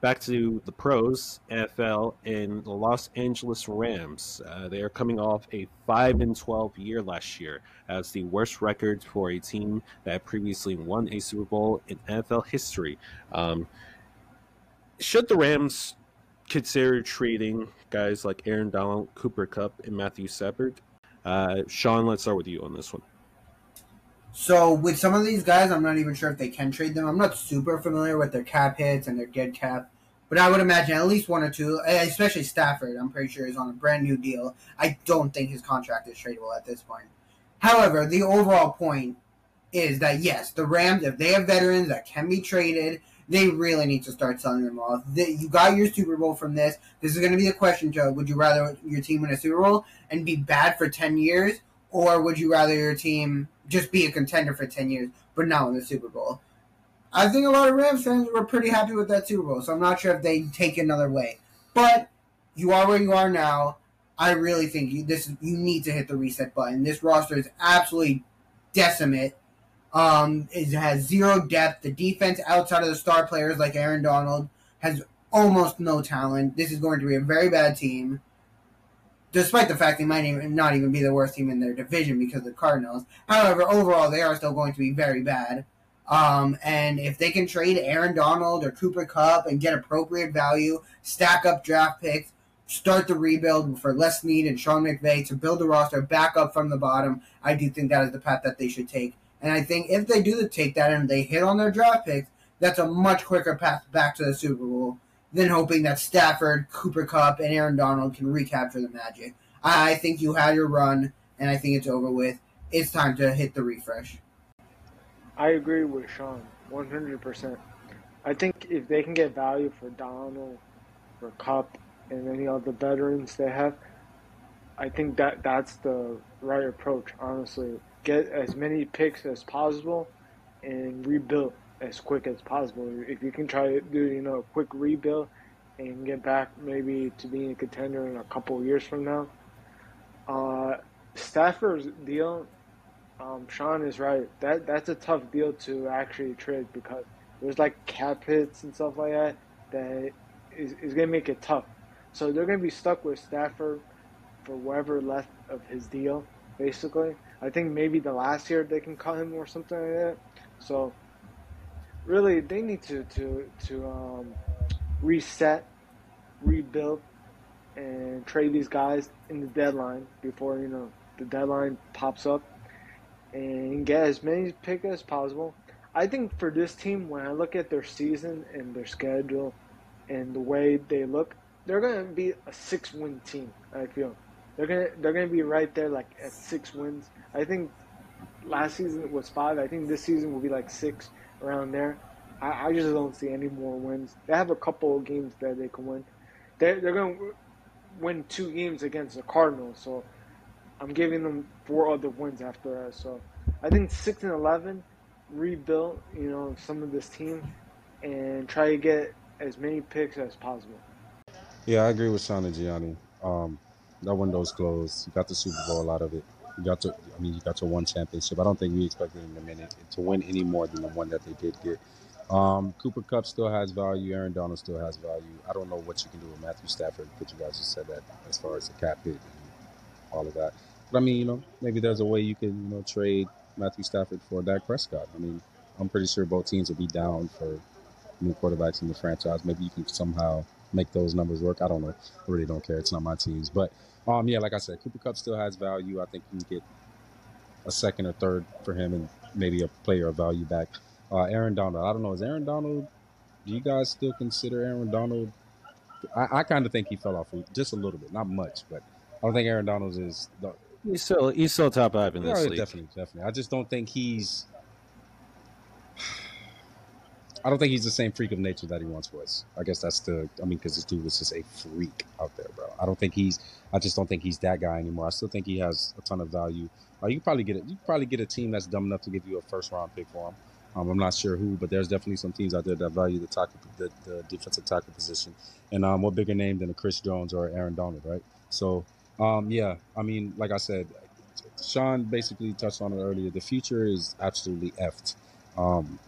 back to the pros, NFL, and the Los Angeles Rams. Uh, they are coming off a five and twelve year last year as the worst record for a team that previously won a Super Bowl in NFL history. Um, should the Rams consider trading guys like Aaron Donald, Cooper Kupp, and Matthew Stafford? Uh, Shawn, let's start with you on this one. So with some of these guys, I'm not even sure if they can trade them. I'm not super familiar with their cap hits and their dead cap, but I would imagine at least one or two, eh, especially Stafford. I'm pretty sure is on a brand new deal. I don't think his contract is tradable at this point. However, the overall point is that yes, the Rams, if they have veterans that can be traded, they really need to start selling them off. You got your Super Bowl from this. This is going to be the question, Joe. Would you rather your team win a Super Bowl and be bad for 10 years, or would you rather your team just be a contender for 10 years, but not win the Super Bowl. I think a lot of Rams fans were pretty happy with that Super Bowl, so I'm not sure if they take another way. But you are where you are now. I really think you this you need to hit the reset button. This roster is absolutely decimate. Um, it has zero depth. The defense outside of the star players like Aaron Donald has almost no talent. This is going to be a very bad team despite the fact they might even not even be the worst team in their division because of the Cardinals. However, overall they are still going to be very bad. Um, and if they can trade Aaron Donald or Cooper Kupp and get appropriate value, stack up draft picks, start the rebuild for Les Snead and Sean McVay to build the roster back up from the bottom, I do think that is the path that they should take. And I think if they do take that and they hit on their draft picks, that's a much quicker path back to the Super Bowl then hoping that Stafford, Cooper Kupp, and Aaron Donald can recapture the magic. I think you had your run, and I think it's over with. It's time to hit the refresh. I agree with Shawn 100%. I think if they can get value for Donald, for Kupp, and any other veterans they have, I think that that's the right approach. Honestly, get as many picks as possible and rebuild as quick as possible. If you can try to do you know a quick rebuild and get back maybe to being a contender in a couple years from now. Uh, Stafford's deal, um, Shawn is right. That that's a tough deal to actually trade because there's like cap hits and stuff like that that is, is gonna make it tough. So they're gonna be stuck with Stafford for whatever left of his deal, basically. I think maybe the last year they can cut him or something like that. So really, they need to to to um, reset, rebuild, and trade these guys in the deadline before you know the deadline pops up, and get as many picks as possible. I think for this team, when I look at their season and their schedule and the way they look, they're gonna be a six-win team. I feel they're gonna they're gonna be right there like at six wins. I think last season it was five. I think this season will be like six around there. I, I just don't see any more wins. They have a couple of games that they can win. They're they're gonna win two games against the Cardinals, so I'm giving them four other wins after that. So I think six and eleven, rebuild you know some of this team, and try to get as many picks as possible. Yeah, I agree with Shawn and Gianni. Um, that window's closed. You got the Super Bowl out of it. You got to, I mean, you got to one championship. I don't think we expected them to win, to win any more than the one that they did get. Um, Cooper Kupp still has value. Aaron Donald still has value. I don't know what you can do with Matthew Stafford, but you guys just said that as far as the cap hit and all of that. But I mean, you know, maybe there's a way you can, you know, trade Matthew Stafford for Dak Prescott. I mean, I'm pretty sure both teams will be down for new quarterbacks in the franchise. Maybe you can somehow make those numbers work. I don't know. I really don't care. It's not my teams. But um, yeah, like I said, Cooper Kupp still has value. I think you can get a second or third for him and maybe a player of value back. Uh, Aaron Donald. I don't know. Is Aaron Donald? Do you guys still consider Aaron Donald? I, I kind of think he fell off just a little bit, not much, but I don't think Aaron Donald is. The, he's still he's still top five in this yeah, league. Definitely, definitely. I just don't think he's. I don't think he's the same freak of nature that he once was. I guess that's the. I mean, because this dude was just a freak out there, bro. I don't think he's. I just don't think he's that guy anymore. I still think he has a ton of value. Uh, you probably get it. You probably get a team that's dumb enough to give you a first round pick for him. Um, I'm not sure who, but there's definitely some teams out there that value the tackle, the, the defensive tackle position. And um, what bigger name than a Chris Jones or Aaron Donald, right? So, um, yeah, I mean, like I said, Shawn basically touched on it earlier. The future is absolutely effed. Um,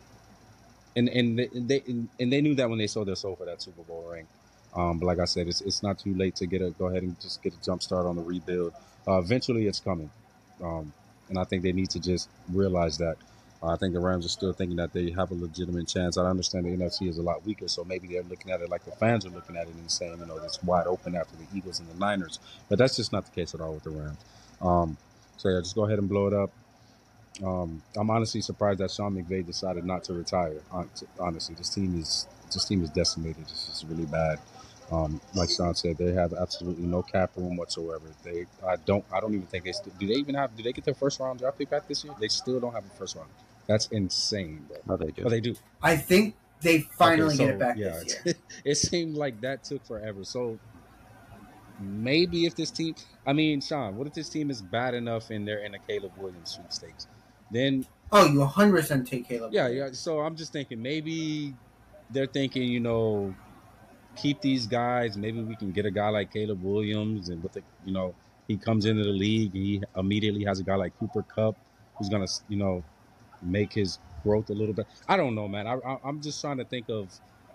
and and they, and they knew that when they sold their soul for that Super Bowl ring. Um, but like I said, it's it's not too late to get a go ahead and just get a jump start on the rebuild. Uh, eventually, it's coming, um, and I think they need to just realize that. Uh, I think the Rams are still thinking that they have a legitimate chance. I understand the NFC is a lot weaker, so maybe they're looking at it like the fans are looking at it and saying, you know, it's wide open after the Eagles and the Niners. But that's just not the case at all with the Rams. Um, so yeah, just go ahead and blow it up. Um, I'm honestly surprised that Sean McVay decided not to retire. Honestly, this team is this team is decimated. This is really bad. Um, like Shawn said, they have absolutely no cap room whatsoever. They, I don't, I don't even think they do. They even have? Do they get their first round draft pick back this year? They still don't have a first round. That's insane, bro. they do. Oh, they do. I think they finally okay, so, get it back yeah, this year. *laughs* it seemed like that took forever. So maybe if this team, I mean, Shawn, what if this team is bad enough and they're in a Caleb Williams sweepstakes? Then oh, you 100 percent take Caleb. Yeah, yeah. So I'm just thinking maybe they're thinking, you know, keep these guys. Maybe we can get a guy like Caleb Williams, and with the, you know, he comes into the league and he immediately has a guy like Cooper Kupp who's gonna, you know, make his growth a little bit. I don't know, man. I, am just trying to think of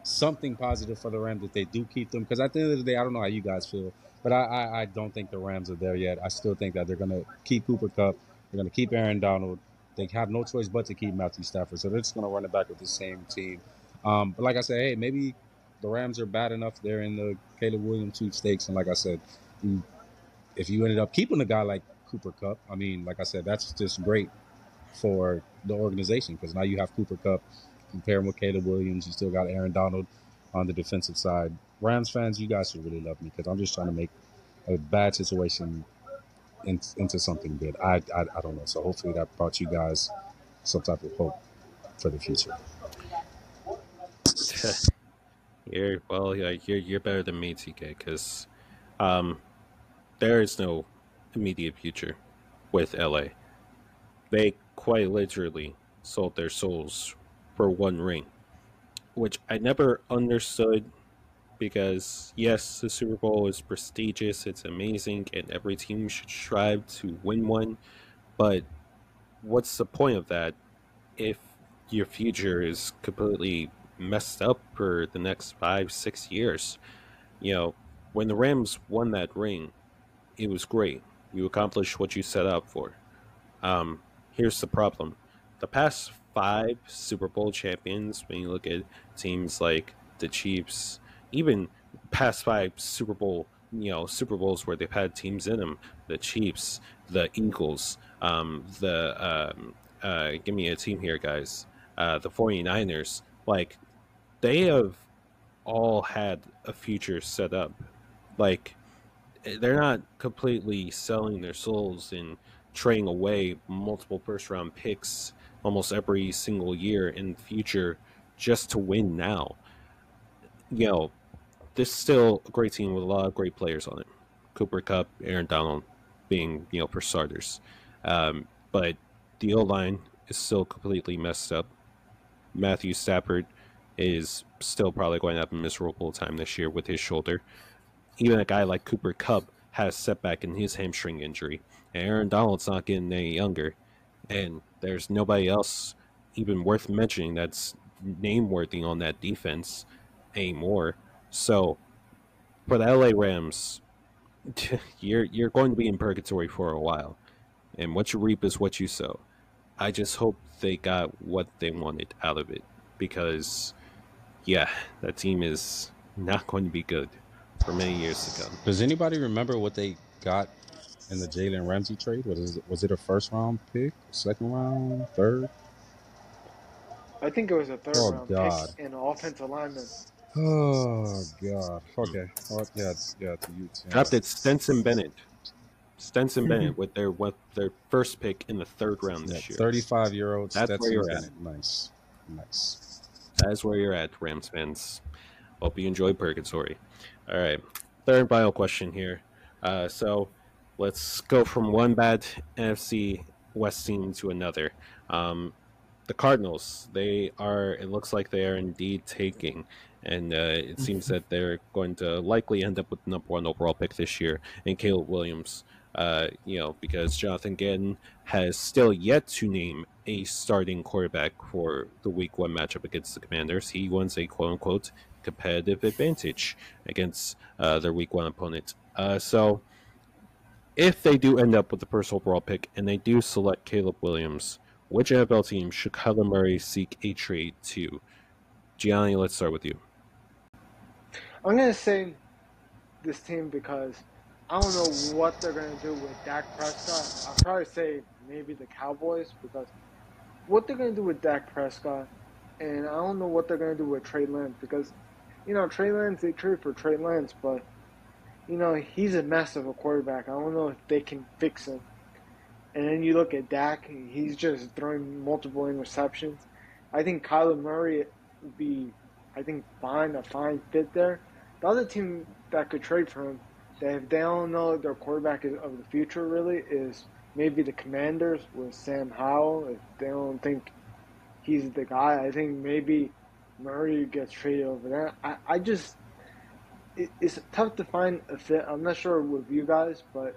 something positive for the Rams if they do keep them. Because at the end of the day, I don't know how you guys feel, but I, I, I don't think the Rams are there yet. I still think that they're gonna keep Cooper Kupp. They're gonna keep Aaron Donald. They have no choice but to keep Matthew Stafford. So they're just going to run it back with the same team. Um, but like I said, hey, maybe the Rams are bad enough. They're in the Caleb Williams stakes, And like I said, if you ended up keeping a guy like Cooper Kupp, I mean, like I said, that's just great for the organization because now you have Cooper Kupp. compare with Caleb Williams. You still got Aaron Donald on the defensive side. Rams fans, you guys should really love me because I'm just trying to make a bad situation in, into something good. I, I I don't know. So hopefully that brought you guys some type of hope. for the future. *laughs* you're well, yeah, you're you're better than me, TK, because um, there is no immediate future with LA. They quite literally sold their souls for one ring, which I never understood because yes, the Super Bowl is prestigious, it's amazing, and every team should strive to win one. But what's the point of that if your future is completely messed up for the next five, six years? You know, when the Rams won that ring, it was great. You accomplished what you set out for. Um, here's the problem the past five Super Bowl champions, when you look at teams like the Chiefs, even past five Super Bowl, you know, Super Bowls where they've had teams in them, the Chiefs, the Eagles, um, the, um, uh, give me a team here, guys, uh, the 49ers, like, they have all had a future set up. Like, they're not completely selling their souls and trading away multiple first round picks almost every single year in the future just to win now. You know, this is still a great team with a lot of great players on it. Cooper Kupp, Aaron Donald being, you know, for starters. Um, but the O line is still completely messed up. Matthew Stafford is still probably going to have a miserable time this year with his shoulder. Even a guy like Cooper Kupp has setback in his hamstring injury. And Aaron Donald's not getting any younger. And there's nobody else even worth mentioning that's name worthy on that defense anymore. So for the LA Rams, *laughs* you're you're going to be in purgatory for a while. And what you reap is what you sow. I just hope they got what they wanted out of it because yeah, that team is not going to be good for many years to come. Does anybody remember what they got in the Jalen Ramsey trade? Was it, was it a first round pick, second round, third? I think it was a third Oh round God. pick and an offensive lineman. Oh God. Okay. Oh, yeah, yeah, to you. Tim. Drafted Stetson Bennett. Stetson Bennett with their with their first pick in the third round Yeah, this year. Thirty-five year old That's where you're at. Nice, nice. That is where you're at, Rams fans. Hope you enjoy Purgatory. All right, third and final question here. Uh, so let's go from one bad NFC West team to another. Um, the Cardinals, they are. It looks like they are indeed taking, and uh, it seems that they're going to likely end up with the number one overall pick this year, and Caleb Williams. Uh, you know, because Jonathan Gannon has still yet to name a starting quarterback for the Week One matchup against the Commanders. He wants a quote unquote competitive advantage against uh, their Week One opponent. Uh, so, if they do end up with the first overall pick and they do select Caleb Williams, which NFL team should Kyler Murray seek a trade to? Gianni, let's start with you. I'm gonna say this team because I don't know what they're gonna do with Dak Prescott. I'll probably say maybe the Cowboys because what they're gonna do with Dak Prescott, and I don't know what they're gonna do with Trey Lance because you know Trey Lance they trade for Trey Lance, but you know he's a mess of a quarterback. I don't know if they can fix him. And then you look at Dak, he's just throwing multiple interceptions. I think Kyler Murray would be, I think, fine, a fine fit there. The other team that could trade for him, that if they don't know their quarterback is of the future really, is maybe the Commanders with Sam Howell. If they don't think he's the guy, I think maybe Murray gets traded over there. I, I just, it, it's tough to find a fit. I'm not sure with you guys, but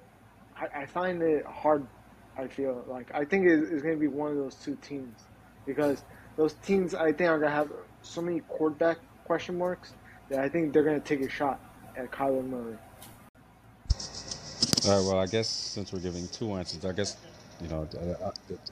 I, I find it hard. I feel like I think it- it's going to be one of those two teams because those teams I think are going to have so many quarterback question marks I think they're going to take a shot at Kyler Murray. All right. Well, I guess since we're giving two answers, I guess you know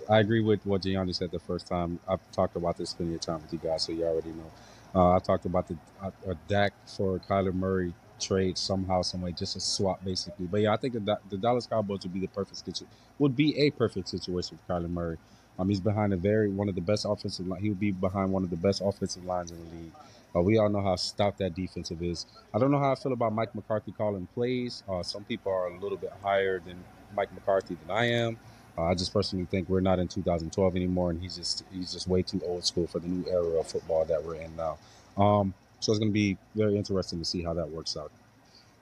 I, I agree with what Gianni said the first time. I've talked about this plenty of time with you guys, so you already know. Uh, I talked about the uh, a Dak for Kyler Murray trade somehow, some way, just a swap basically. But yeah, I think the, the Dallas Cowboys would be the perfect situation. would be a perfect situation for Kyler Murray. Um, he's behind a very one of the best offensive line. He would be behind one of the best offensive lines in the league. Uh, we all know how stout that defensive is. I don't know how I feel about Mike McCarthy calling plays. Uh, some people are a little bit higher than Mike McCarthy than I am. Uh, I just personally think we're not in 2012 anymore, and he's just he's just way too old school for the new era of football that we're in now. Um, so it's going to be very interesting to see how that works out.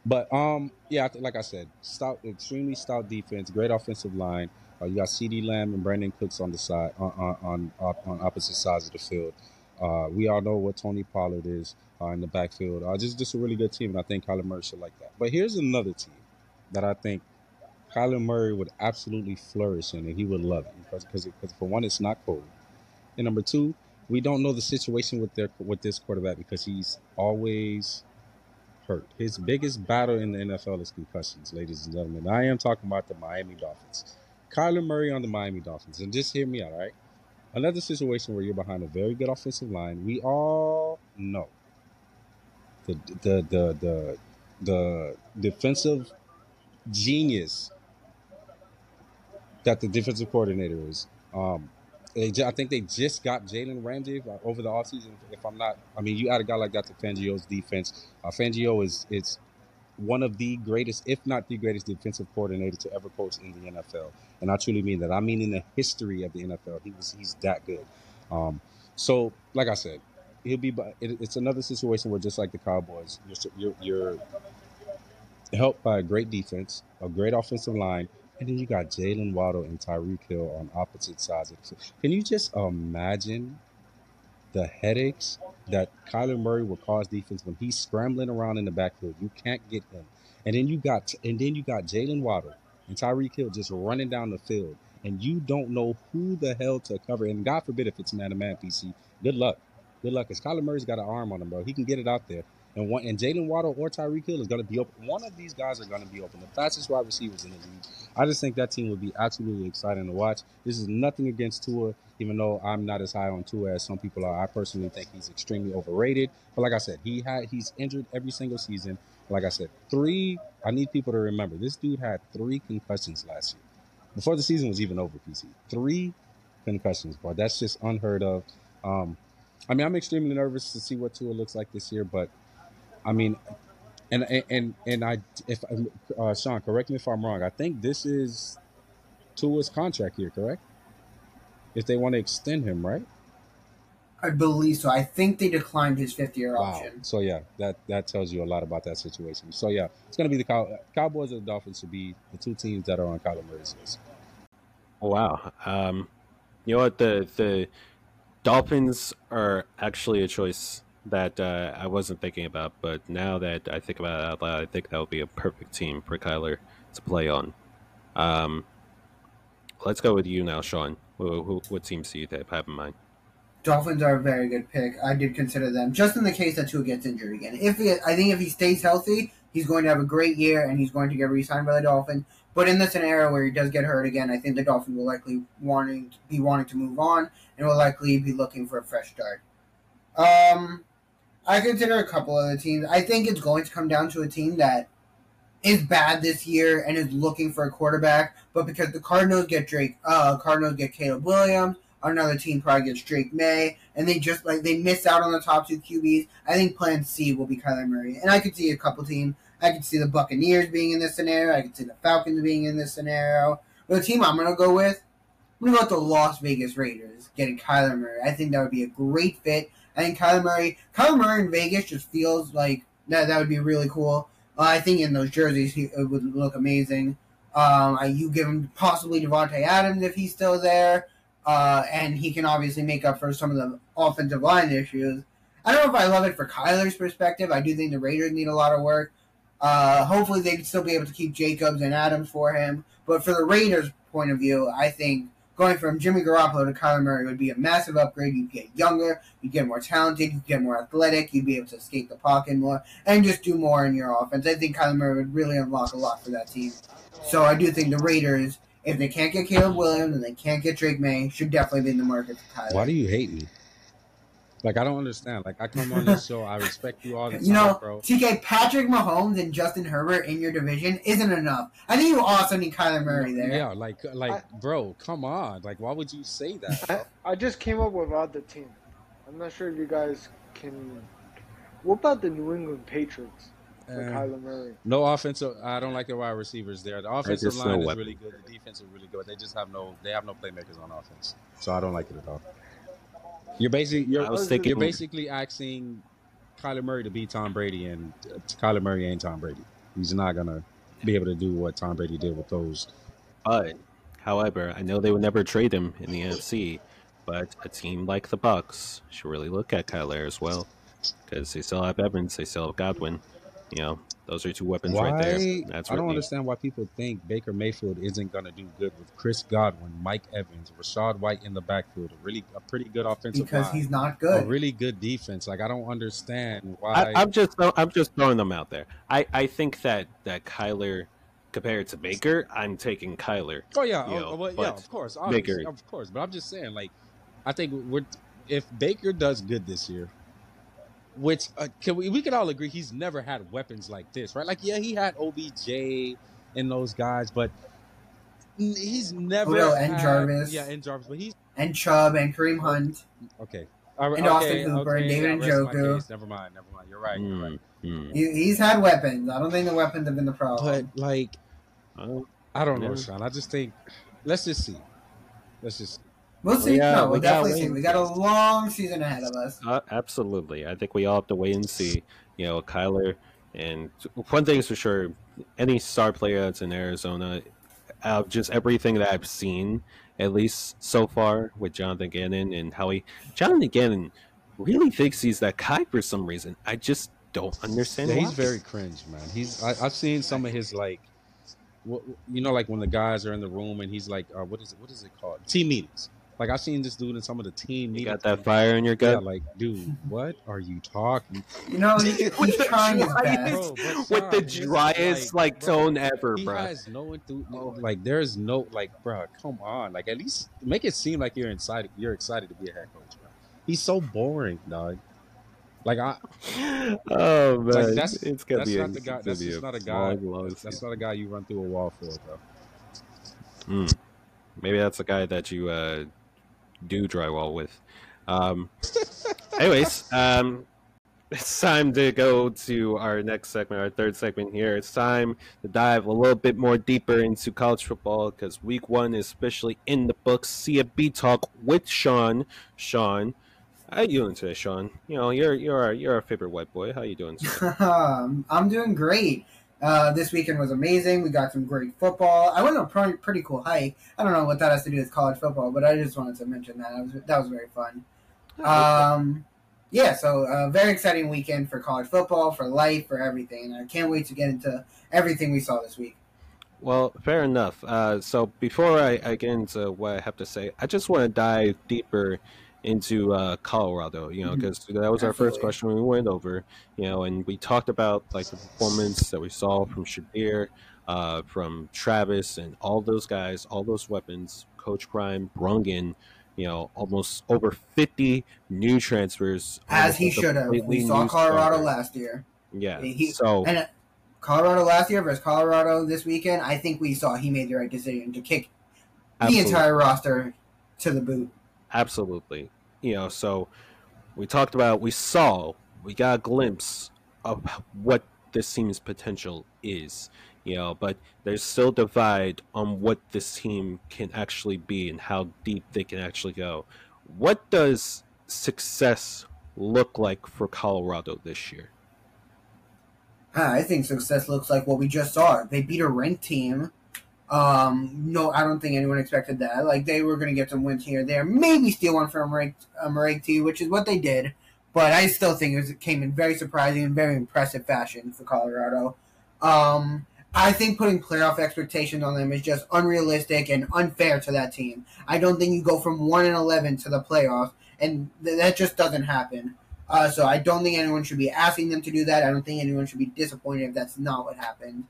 But um, yeah, like I said, stout, extremely stout defense, great offensive line. Uh, you got CeeDee Lamb and Brandin Cooks on the side on on on, on opposite sides of the field. Uh, we all know what Tony Pollard is uh, in the backfield. Uh, just just a really good team, and I think Kyler Murray should like that. But here's another team that I think Kyler Murray would absolutely flourish in, and he would love it because because for one, it's not cold, and number two, we don't know the situation with their with this quarterback because he's always hurt. His biggest battle in the NFL is concussions, ladies and gentlemen. I am talking about the Miami Dolphins. Kyler Murray on the Miami Dolphins, and just hear me out, all right? Another situation where you're behind a very good offensive line. We all know the the the the, the defensive genius that the defensive coordinator is. Um, they, I think they just got Jalen Ramsey over the offseason. If I'm not, I mean, you add a guy like that to Fangio's defense. Uh, Fangio is it's one of the greatest, if not the greatest, defensive coordinator to ever coach in the NFL. And I truly mean that. I mean in the history of the NFL, he was he's that good. Um, so, like I said, he'll be. It, it's another situation where just like the Cowboys, you're, you're, you're helped by a great defense, a great offensive line, and then you got Jaylen Waddle and Tyreek Hill on opposite sides. Can you just imagine the headaches that Kyler Murray will cause defense when he's scrambling around in the backfield? You can't get him. And then you got and then you got Jaylen Waddle and Tyreek Hill just running down the field, and you don't know who the hell to cover. And God forbid if it's man to man PC. Good luck. Good luck. Because Kyler Murray's got an arm on him, bro. He can get it out there. And one and Jaylen Waddle or Tyreek Hill is going to be open. One of these guys are going to be open. The fastest wide receivers in the league. I just think that team would be absolutely exciting to watch. This is nothing against Tua, even though I'm not as high on Tua as some people are. I personally think he's extremely overrated. But like I said, he had he's injured every single season. Like I said, three. I need people to remember this dude had three concussions last year before the season was even over. PC three concussions, but that's just unheard of. Um, I mean, I'm extremely nervous to see what Tua looks like this year, but I mean, and and and I, if uh, Shawn, correct me if I'm wrong. I think this is Tua's contract here, correct? If they want to extend him, right? I believe so. I think they declined his fifth year Wow. option. So yeah, that that tells you a lot about that situation. So yeah, it's gonna be the Cow- Cowboys or the Dolphins to be the two teams that are on Kyler Murray's list. Oh, wow. Um, you know what? The the Dolphins are actually a choice that uh, I wasn't thinking about, but now that I think about it out loud, I think that would be a perfect team for Kyler to play on. Um, let's go with you now, Shawn. Who, who, what teams do you have in mind? Dolphins are a very good pick. I did consider them just in the case that Tua gets injured again. If he, I think if he stays healthy, he's going to have a great year and he's going to get re-signed by the Dolphins. But in the scenario where he does get hurt again, I think the Dolphins will likely wanting be wanting to move on and will likely be looking for a fresh start. Um, I consider a couple other teams. I think it's going to come down to a team that is bad this year and is looking for a quarterback, but because the Cardinals get Drake, uh, Cardinals get Caleb Williams, another team probably gets Drake Maye, and they just like they miss out on the top two QBs. I think Plan C will be Kyler Murray, and I could see a couple teams. I could see the Buccaneers being in this scenario. I could see the Falcons being in this scenario. But the team I'm gonna go with, I'm gonna go with the Las Vegas Raiders getting Kyler Murray. I think that would be a great fit. I think Kyler Murray, Kyler Murray in Vegas just feels like that. That would be really cool. Uh, I think in those jerseys, he, it would look amazing. Um, you give him possibly Davante Adams if he's still there, uh, and he can obviously make up for some of the offensive line issues. I don't know if I love it for Kyler's perspective. I do think the Raiders need a lot of work. Uh, hopefully, they can still be able to keep Jacobs and Adams for him. But for the Raiders' point of view, I think going from Jimmy Garoppolo to Kyler Murray would be a massive upgrade. You'd get younger, you'd get more talented, you'd get more athletic, you'd be able to escape the pocket more, and just do more in your offense. I think Kyler Murray would really unlock a lot for that team. So I do think the Raiders, if they can't get Caleb Williams and they can't get Drake Maye, should definitely be in the market for Kyler. Why do you hate me? Like I don't understand. Like I come on this *laughs* show, I respect you all the time, You know, bro. TK, Patrick Mahomes and Justin Herbert in your division isn't enough. I think you also need Kyler Murray there. Yeah, like like bro, come on. Like why would you say that? bro? I, I just came up with other team. I'm not sure if you guys can. What about the New England Patriots? for Uh, Kyler Murray. No offensive. I don't like the wide receivers there. The offensive line no is weapon. really good. The defense is really good. They just have no. They have no playmakers on offense. So I don't like it at all. You're basically you're, I was you're basically asking Kyler Murray to be Tom Brady, and uh, Kyler Murray ain't Tom Brady. He's not gonna be able to do what Tom Brady did with those. But, however, I know they would never trade him in the NFC. But a team like the Bucks should really look at Kyler as well, because they still have Evans, they still have Godwin. You know, those are two weapons Why? right there. That's I don't understand why people think Baker Mayfield isn't gonna do good with Chris Godwin, Mike Evans, Rachaad White in the backfield. A really a pretty good offensive because line. he's not a good. really good defense. Like I don't understand why. I, I'm just I'm just throwing them out there. I, I think that that Kyler compared to Baker, I'm taking Kyler. Oh yeah, you oh, know, well, yeah, of course, Baker- of course. But I'm just saying, like, I think we're if Baker does good this year, which uh, can we we can all agree he's never had weapons like this, right? Like, yeah, he had OBJ and those guys, but he's never Well, and had- Jarvis. yeah, and Jarvis, but he's and Chubb and Kareem Hunt. okay. All right, And Austin okay, Hooper and David I rest my Njoku. Never mind, never mind. You're right. You're right. Mm, mm. He, he's had weapons. I don't think the weapons have been the problem. But like, Well, I don't know, Shawn. I just think let's just see. Let's just we'll see. Yeah, no, we we'll gotta definitely see. We got a long season ahead of us. Uh, absolutely. I think we all have to wait and see. You know, Kyler. And one thing is for sure, any star player that's in Arizona, out of just everything that I've seen, at least so far with Jonathan Gannon and how he, Jonathan Gannon really thinks he's that guy for some reason. I just don't understand. Yeah, he's very cringe, man. He's I, I've seen some of his like, what, you know, like when the guys are in the room and he's like, uh, what is it? What is it called? Team meetings. Like I've seen this dude in some of the team You meetings. got that fire in your Yeah, gut. like, dude, what are you talking? *laughs* You know, he, With he's the trying his driest- best. Bro, but with the Shawn, this is driest like, bro, tone ever, He bro. has no enthusiasm. Like there's no like, bro. Come on, like at least make it seem like you're excited. You're excited to be a head coach, bro. He's so boring, dog. Like I, *laughs* oh man, like that's it's gonna that's be not a, the guy. That's just not a guy. long, long That's, that's not a guy you run through a wall for, bro. Mm. Maybe that's the guy that you uh, do drywall with. Um, anyways, um, it's time to go to our next segment, our third segment here. It's time to dive a little bit more deeper into college football because week one is officially in the books. CFB talk with Shawn. Shawn, how you doing today, Shawn? You know, you're you're our, you're our favorite white boy. How you doing *laughs* I'm doing great. Uh, this weekend was amazing. We got some great football. I went on a pretty, pretty cool hike. I don't know what that has to do with college football, but I just wanted to mention that. That was, that was very fun. Um, yeah, so a very exciting weekend for college football, for life, for everything. And I can't wait to get into everything we saw this week. Well, fair enough. Uh, so before I, I get into what I have to say, I just want to dive deeper into uh, Colorado. You know, because that was our first Absolutely. question we went over. You know, and we talked about like the performance that we saw from Shedeur, uh, from Travis, and all those guys, all those weapons. Coach Prime Brungin. You know, almost over fifty new transfers. As he should have. We saw Colorado last year. Yeah. He- so And uh, Colorado last year versus Colorado this weekend, I think we saw he made the right decision to kick the entire roster to the boot. Absolutely. You know, so we talked about, we saw, we got a glimpse of what this team's potential is, you know, but there's still divide on what this team can actually be and how deep they can actually go. What does success look like for Colorado this year? I think success looks like what we just saw. They beat a ranked team. Um, no, I don't think anyone expected that. Like they were going to get some wins here, there, maybe steal one from ranked, um, which is what they did. But I still think it, was, it came in very surprising and very impressive fashion for Colorado. Um, I think putting playoff expectations on them is just unrealistic and unfair to that team. I don't think you go from one and eleven to the playoffs, and th- that just doesn't happen. Uh, so I don't think anyone should be asking them to do that. I don't think anyone should be disappointed if that's not what happened.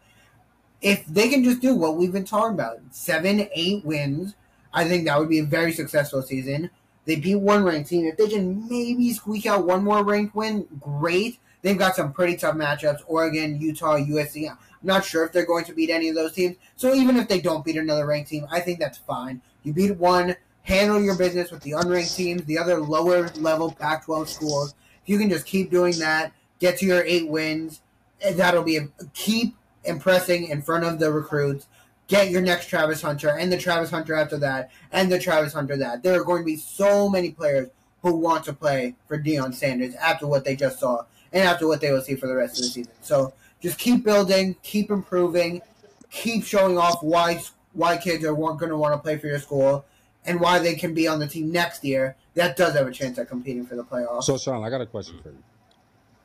If they can just do what we've been talking about, seven, eight wins, I think that would be a very successful season. They beat one ranked team. If they can maybe squeak out one more ranked win, great. They've got some pretty tough matchups: Oregon, Utah, USC. I'm not sure if they're going to beat any of those teams. So even if they don't beat another ranked team, I think that's fine. You beat one, handle your business with the unranked teams, the other lower level Pac-12 schools. If you can just keep doing that, get to your eight wins, And that'll be a, keep impressing in front of the recruits. Get your next Travis Hunter and the Travis Hunter after that and the Travis Hunter that. There are going to be so many players who want to play for Deion Sanders after what they just saw and after what they will see for the rest of the season. So just keep building, keep improving, keep showing off why why kids are going to want to play for your school and why they can be on the team next year. That does have a chance at competing for the playoffs. So, Shawn, I got a question for you.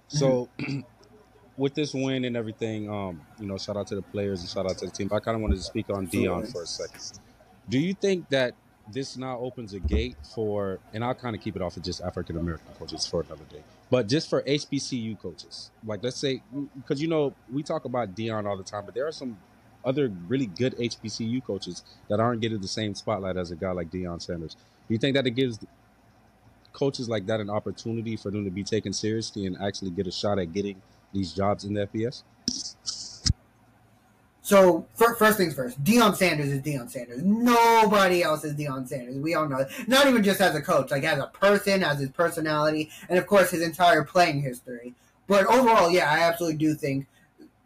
So, mm-hmm. *clears throat* with this win and everything, um, you know, shout out to the players and shout out to the team. I kind of wanted to speak on Deion for a second. Do you think that this now opens a gate for, and I'll kind of keep it off of just African American coaches for another day, but just for HBCU coaches, like let's say, because you know we talk about Deion all the time, but there are some other really good HBCU coaches that aren't getting the same spotlight as a guy like Deion Sanders. Do you think that it gives coaches like that an opportunity for them to be taken seriously and actually get a shot at getting these jobs in the FBS? So first things first, Deion Sanders is Deion Sanders. Nobody else is Deion Sanders. We all know that. Not even just as a coach, like as a person, as his personality, and of course his entire playing history. But overall, yeah, I absolutely do think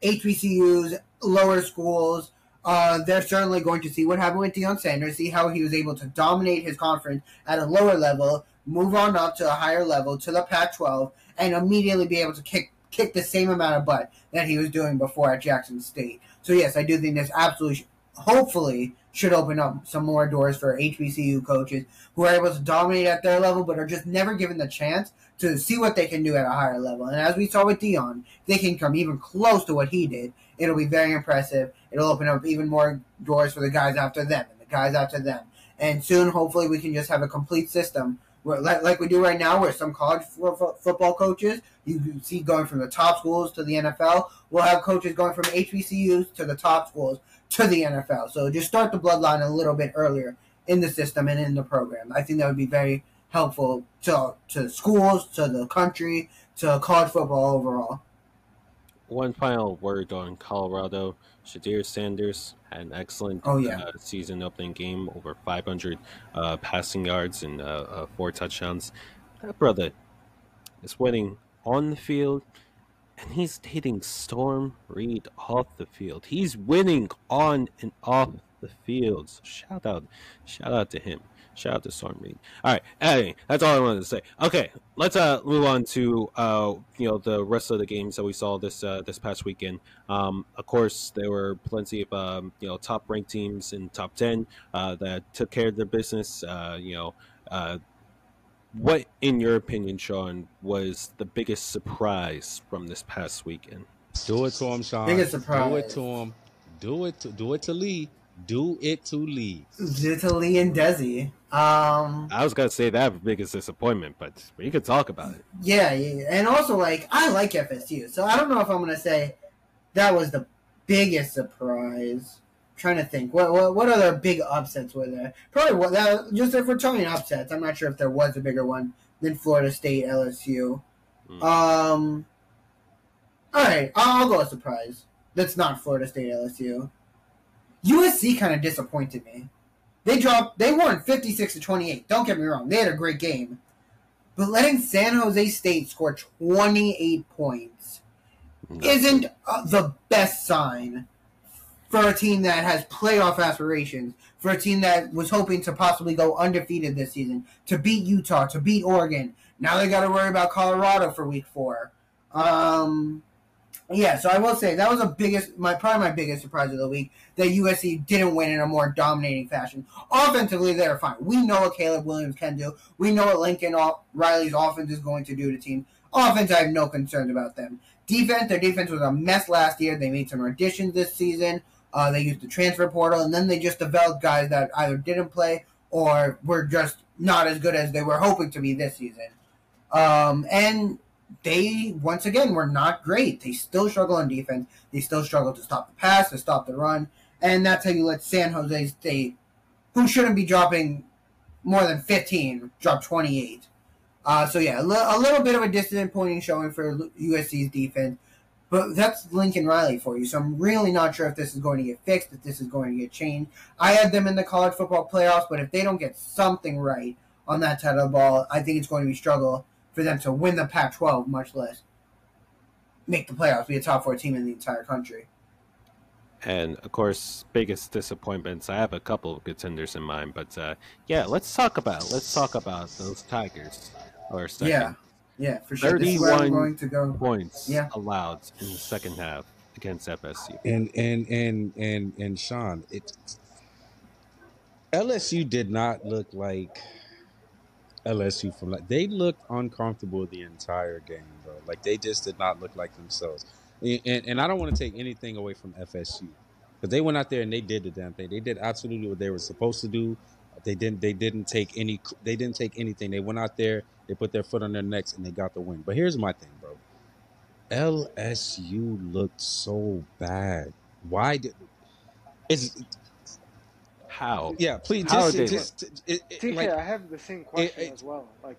HBCUs, lower schools, uh, they're certainly going to see what happened with Deion Sanders, see how he was able to dominate his conference at a lower level, move on up to a higher level to the Pac-12, and immediately be able to kick kick the same amount of butt that he was doing before at Jackson State. So yes, I do think this absolutely, hopefully, should open up some more doors for HBCU coaches who are able to dominate at their level, but are just never given the chance to see what they can do at a higher level. And as we saw with Deion, they can come even close to what he did. It'll be very impressive. It'll open up even more doors for the guys after them and the guys after them. And soon, hopefully, we can just have a complete system like, like we do right now, where some college f- football coaches you see going from the top schools to the NFL. We'll have coaches going from HBCUs to the top schools to the NFL. So just start the bloodline a little bit earlier in the system and in the program. I think that would be very helpful to to schools, to the country, to college football overall. One final word on Colorado. Shedeur Sanders had an excellent oh, yeah. uh, season opening game, over 500 uh, passing yards and uh, uh, four touchdowns. That brother is winning on the field, and he's hitting Storm Reid off the field. He's winning on and off the field. So shout out, shout out to him. Shout out to Storm Reid. All right, anyway, that's all I wanted to say. Okay, let's uh, move on to uh, you know the rest of the games that we saw this uh, this past weekend. Um, of course, there were plenty of um, you know top ranked teams in top ten uh, that took care of their business. Uh, you know, uh, what, in your opinion, Shawn, was the biggest surprise from this past weekend? Do it to him, Shawn. Biggest surprise. Do it to him. Do it to do it to Lee. Do it to Lee. Do it to Lee and Dezzy. Um, I was gonna say that biggest disappointment, but we could talk about it. Yeah, yeah, and also like I like FSU, so I don't know if I'm gonna say that was the biggest surprise trying to think what, what what other big upsets were there? Probably what that just if we're talking upsets, I'm not sure if there was a bigger one than Florida State LSU. Mm. Um, all right, I'll, I'll go a surprise. That's not Florida State LSU. USC kind of disappointed me. They dropped. They won 56 to 28. Don't get me wrong; they had a great game, but letting San Jose State score 28 points isn't uh, the best sign for a team that has playoff aspirations, for a team that was hoping to possibly go undefeated this season, to beat Utah, to beat Oregon. Now they got to worry about Colorado for week four. Um, yeah, so I will say that was the biggest, my probably my biggest surprise of the week that USC didn't win in a more dominating fashion. Offensively, they're fine. We know what Caleb Williams can do. We know what Lincoln Riley's offense is going to do to team. Offense, I have no concerns about them. Defense, their defense was a mess last year. They made some additions this season. Uh, they used the transfer portal, and then they just developed guys that either didn't play or were just not as good as they were hoping to be this season. Um, and they once again were not great. They still struggle on defense. They still struggle to stop the pass, to stop the run, and that's how you let San Jose State, who shouldn't be dropping more than 15, drop 28. Uh, so yeah, a, l- a little bit of a disappointing showing for USC's defense. But that's Lincoln Riley for you. So I'm really not sure if this is going to get fixed, if this is going to get changed. I had them in the college football playoffs, but if they don't get something right on that the ball, I think it's going to be struggle for them to win the Pac-12, much less make the playoffs, be a top four team in the entire country. And of course, biggest disappointments. I have a couple of contenders in mind, but uh, yeah, let's talk about let's talk about those Tigers. Or second. Yeah, yeah, for sure. This is where I'm 31 going to go. points Yeah. allowed in the second half against FSU. And and and and and Shawn, it LSU did not look like LSU from like they looked uncomfortable the entire game, bro. Like they just did not look like themselves. And, and, and I don't want to take anything away from FSU because they went out there and they did the damn thing. They did absolutely what they were supposed to do. They didn't. They didn't take any. They didn't take anything. They went out there. They put their foot on their necks and they got the win. But here's my thing, bro. LSU looked so bad. Why did? Is How? yeah. Please How just did- just it, it, TK, like I have the same question it- as well. Like,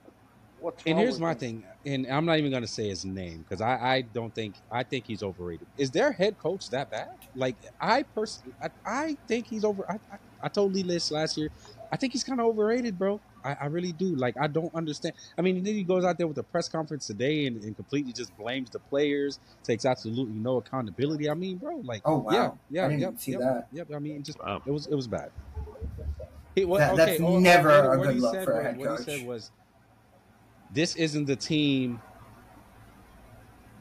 what's And here's with my him? thing, and I'm not even gonna say his name because I, I don't think I think he's overrated. Is their head coach that bad? Like I personally, I, I think he's over. I, I, I told Lee List last year. I think he's kind of overrated, bro. I, I really do. Like I don't understand. I mean, then he goes out there with a press conference today and, and completely just blames the players, takes absolutely no accountability. I mean, bro, like Oh, wow. yeah, yeah, I didn't yep, see yep, that. Yep. I mean, just Wow. it was it was bad. He, what, That- okay, that's oh, never what- a what good he look said for a was- head What he said was, "This isn't the team."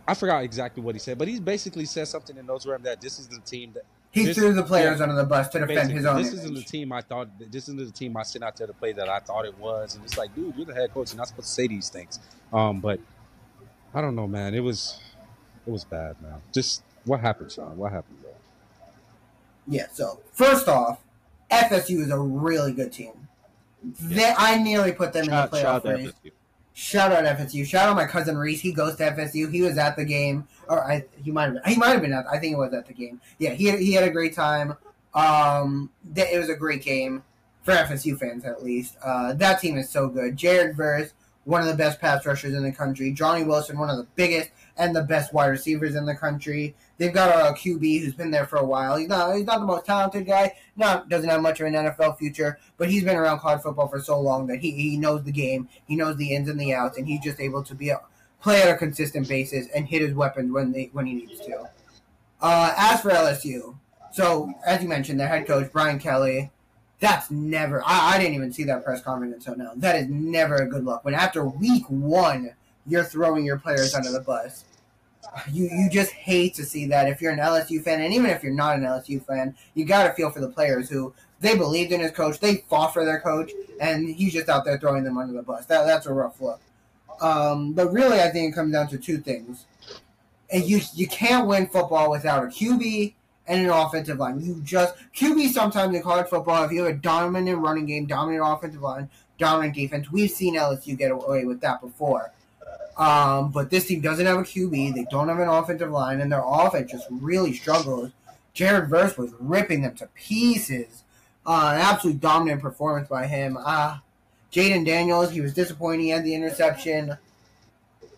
I forgot exactly what he said, but he basically said something in those realm that this is the team that He This- threw the players yeah. under the bus to defend his own this image. isn't the team I thought. This isn't the team I sent out there to play that I thought it was, and it's like, dude, you're the head coach. You're not supposed to say these things. Um, but I don't know, man. It was it was bad, man. Just what happened, Shawn? What happened, bro? Yeah, so first off, FSU is a really good team. They, I nearly put them Shout, in the shout playoff race. Shout out FSU. Shout out my cousin Reese. He goes to FSU. He was at the game, or I he might have been. He might have been at. I think he was at the game. Yeah, he he had a great time. Um, it was a great game for FSU fans at least. Uh, that team is so good. Jared Verse, one of the best pass rushers in the country. Johnny Wilson, one of the biggest and the best wide receivers in the country. They've got a QB who's been there for a while. He's not he's not the most talented guy. Not doesn't have much of an NFL future, but he's been around college football for so long that he, he knows the game. He knows the ins and the outs, and he's just able to be a, play at a consistent basis and hit his weapons when they when he needs to. Uh, as for LSU, so as you mentioned, their head coach Brian Kelly. That's never. I, I didn't even see that press conference until now. That is never a good look. When after week one, you're throwing your players under the bus. You you just hate to see that if you're an LSU fan, and even if you're not an LSU fan, you got to feel for the players who they believed in his coach, they fought for their coach, and he's just out there throwing them under the bus. That that's a rough look. Um, but really, I think it comes down to two things. And you you can't win football without a QB and an offensive line. You just QB sometimes in college football. If you have a dominant running game, dominant offensive line, dominant defense, we've seen LSU get away with that before. Um, but this team doesn't have a QB. They don't have an offensive line, and their offense just really struggles. Jared Verse was ripping them to pieces. Uh, an absolute dominant performance by him. Uh, Jayden Daniels, he was disappointing. He had the interception.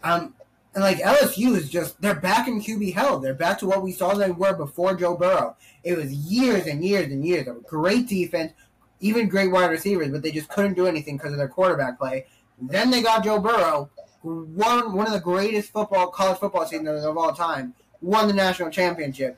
Um, and like LSU is just they're back in QB hell. They're back to what we saw them were before Joe Burrow. It was years and years and years of great defense, even great wide receivers, but they just couldn't do anything because of their quarterback play. Then they got Joe Burrow, won one of the greatest football college football seasons of all time, won the national championship.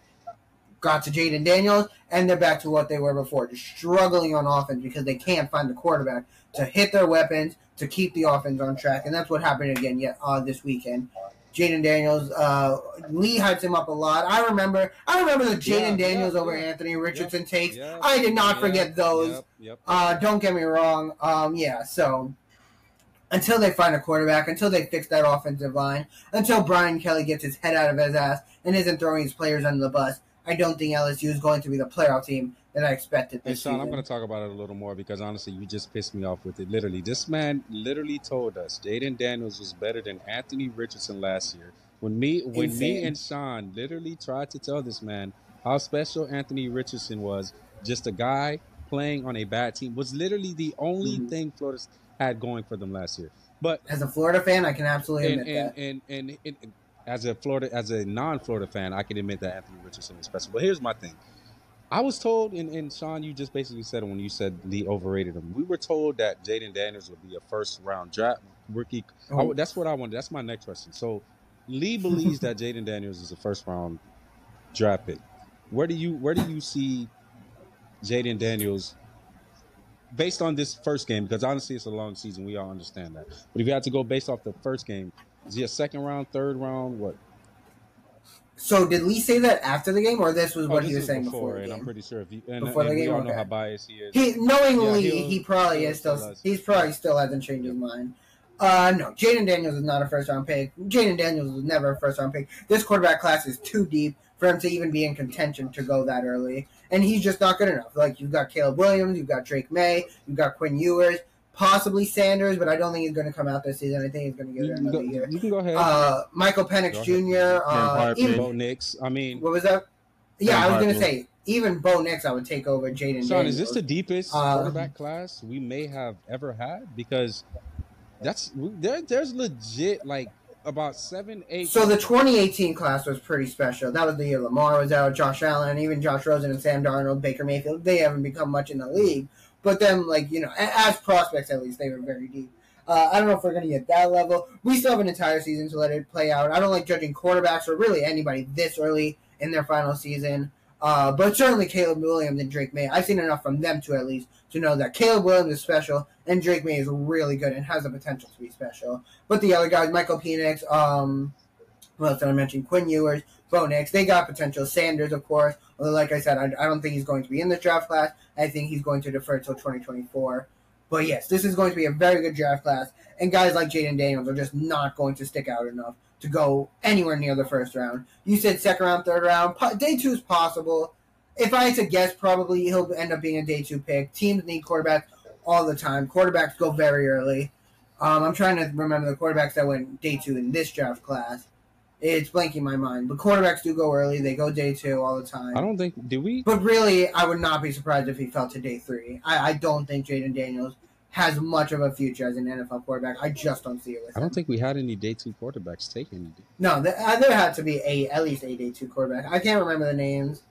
Got to Jayden Daniels, and they're back to what they were before, just struggling on offense because they can't find the quarterback to hit their weapons to keep the offense on track, and that's what happened again yet uh, this weekend. Jayden Daniels, uh, Lee hypes him up a lot. I remember, I remember the Yeah, Jayden Daniels yeah, over yeah. Anthony Richardson takes. I did not forget those. Yep, yep. Uh, don't get me wrong. Um, yeah, so until they find a quarterback, until they fix that offensive line, until Brian Kelly gets his head out of his ass and isn't throwing his players under the bus, I don't think LSU is going to be the playoff team that I expected Hey this Shawn, I'm going to talk about it a little more because honestly, you just pissed me off with it. Literally, this man literally told us Jayden Daniels was better than Anthony Richardson last year. When me, when me and Shawn literally tried to tell this man how special Anthony Richardson was, just a guy playing on a bad team, was literally the only Mhm. thing Florida had going for them last year. But As a Florida fan, I can absolutely and admit and, that. and and and as a Florida as a non-Florida fan, I can admit that Anthony Richardson is special. But here's my thing. I was told, and, and Shawn, you just basically said it when you said Lee overrated him. We were told that Jayden Daniels would be a first round draft rookie. Oh. would- that's what I wanted. That's my next question. So Lee *laughs* believes that Jayden Daniels is a first round draft pick. Where do you where do you see Jayden Daniels based on this first game? Because honestly, it's a long season. We all understand that. But if you had to go based off the first game, is he a second round, third round? What? So did Lee say that after the game, or this was Oh, what this he was saying before, before, the game? I'm pretty sure if you and, Before the and we game? all know how biased he is. He knowing Yeah, he probably is still. us. He's probably still hasn't changed his mind. Uh, no, Jayden Daniels is not a first round pick. Jayden Daniels was never a first round pick. This quarterback class is too deep for him to even be in contention to go that early, and he's just not good enough. Like you've got Caleb Williams, you've got Drake Maye, you've got Quinn Ewers, possibly Sanders, but I don't think he's going to come out this season. I think he's going to get there can, go, another year. you can go ahead. Uh, Michael Penix Go Jr. Uh, even, Bo Nix. I mean, what was that? Yeah, Ben I was going to say even Bo Nix, I would take over Jayden. Shawn, Daniels. is this the deepest Um, quarterback class we may have ever had? Because that's there. There's legit like about seven, eight. So the 2018 class was pretty special. That was the year Lamar was out, Josh Allen, even Josh Rosen and Sam Darnold, Baker Mayfield. They haven't become much in the league, but them like you know, as prospects at least, they were very deep. Uh, I don't know if we're going to get that level. We still have an entire season to let it play out. I don't like judging quarterbacks or really anybody this early in their final season. Uh, but certainly Caleb Williams and Drake Maye. I've seen enough from them to at least to know that Caleb Williams is special and Drake Maye is really good and has the potential to be special. But the other guys, Michael Penix, um, what else did I mention? Quinn Ewers, Bo Nix, they got potential. Sanders, of course. Although, like I said, I, I don't think he's going to be in this draft class. I think he's going to defer until 2024. But yes, this is going to be a very good draft class. And guys like Jayden Daniels are just not going to stick out enough to go anywhere near the first round. You said second round, third round. Day two is possible. If I had to guess, probably he'll end up being a day two pick. Teams need quarterbacks all the time. Quarterbacks go very early. Um, I'm trying to remember the quarterbacks that went day two in this draft class. It's blanking my mind. But quarterbacks do go early. They go day two all the time. I don't think. Did we? But really, I would not be surprised if he fell to day three. I, I don't think Jayden Daniels has much of a future as an NFL quarterback. I just don't see it with I don't think we had any day two quarterbacks taken. No, there, uh, there had to be a at least a day two quarterback. I can't remember the names,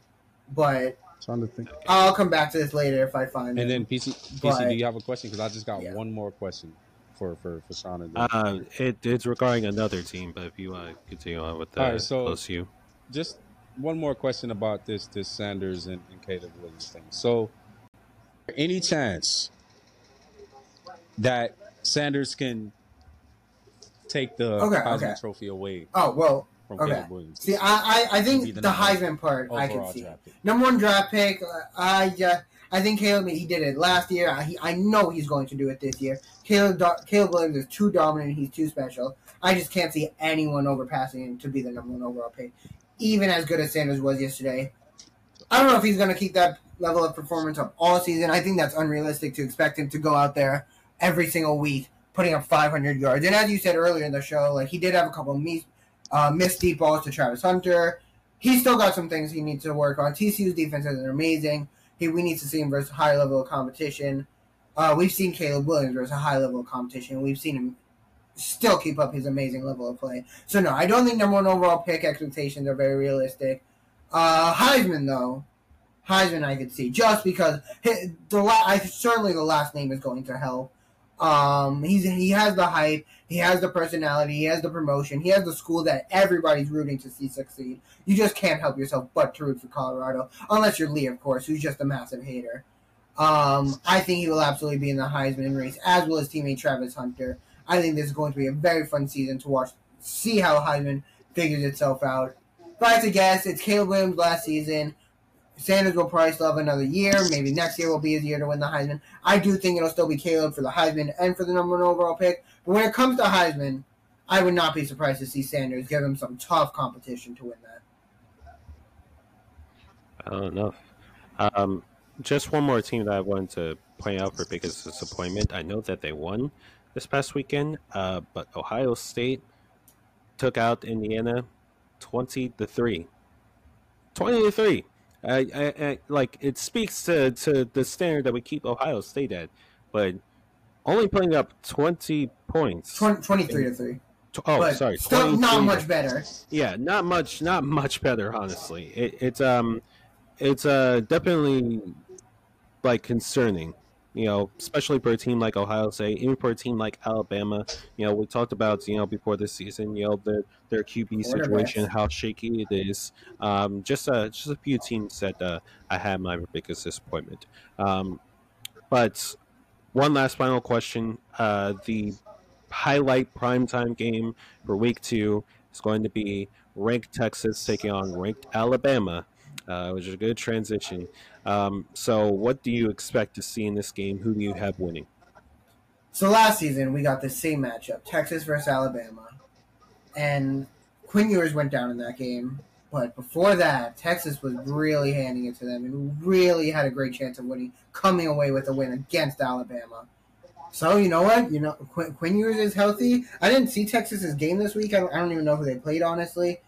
but Trying to think. I'll come back to this later if I find And them. then PC, PC, But- do you have a question? Because I just got Yeah. one more question for for for Shawn. And Uh, it, it's regarding another team, but if you want to continue on with the All right, so- close you. just one more question about this this Sanders and, and Caleb Williams thing. So, any chance that Sanders can take the Okay, Heisman okay. Trophy away oh well, from Okay. Caleb Williams? see, I I, I think the the, Heisman part I can see. Number one draft pick. uh, I uh, I think Caleb. He did it last year. I, he, I know he's going to do it this year. Caleb Caleb Williams is too dominant. He's too special. I just can't see anyone overpassing him to be the number one overall pick, even as good as Sanders was yesterday. I don't know if he's going to keep that level of performance up all season. I think that's unrealistic to expect him to go out there every single week putting up 500 yards. And as you said earlier in the show, like he did have a couple of mis- uh, missed deep balls to Travis Hunter. He's still got some things he needs to work on. TCU's defense is amazing. He, we need to see him versus high level of competition. Uh, we've seen Caleb Williams versus a high level of competition. We've seen him still keep up his amazing level of play. So no, I don't think number one overall pick expectations are very realistic. Uh, Heisman though, Heisman I could see just because hi- the la- I, certainly the last name is going to help. Um, he's he has the hype, he has the personality, he has the promotion, he has the school that everybody's rooting to see succeed. You just can't help yourself but to root for Colorado, unless you're Lee, of course, who's just a massive hater. Um, I think he will absolutely be in the Heisman race, as will his teammate Travis Hunter. I think this is going to be a very fun season to watch, see how Heisman figures itself out. If I to guess, it's Caleb Williams last season. Sanders will probably still have another year. Maybe next year will be his year to win the Heisman. I do think it'll still be Caleb for the Heisman and for the number one overall pick. But when it comes to Heisman, I would not be surprised to see Sanders give him some tough competition to win that. I don't know. Um, just one more team that I wanted to point out for biggest disappointment. I know that they won this past weekend, uh, but Ohio State took out Indiana twenty to three. Twenty to three. I, I, I, like it speaks to, to the standard that we keep Ohio State at, but only putting up twenty points. 20, 23 to 3. Tw- oh, but sorry, Still not much better. yeah, not much, not much better, honestly. It, it's um, it's uh definitely like concerning you know, especially for a team like Ohio State, even for a team like Alabama. You know, we talked about you know before this season, you know, their their QB situation, how shaky it is. Um, just uh, just a few teams that uh, I had my biggest disappointment. Um, but one last final question: uh, the highlight primetime game for Week Two is going to be ranked Texas taking on ranked Alabama, uh, is a good transition. Um, so, what do you expect to see in this game? Who do you have winning? So last season we got the same matchup: Texas versus Alabama, and Quinn Ewers went down in that game. But before that, Texas was really handing it to them and really had a great chance of winning, coming away with a win against Alabama. So you know what? You know Quinn, Quinn Ewers is healthy. I didn't see Texas's game this week. I don't, I don't even know who they played honestly,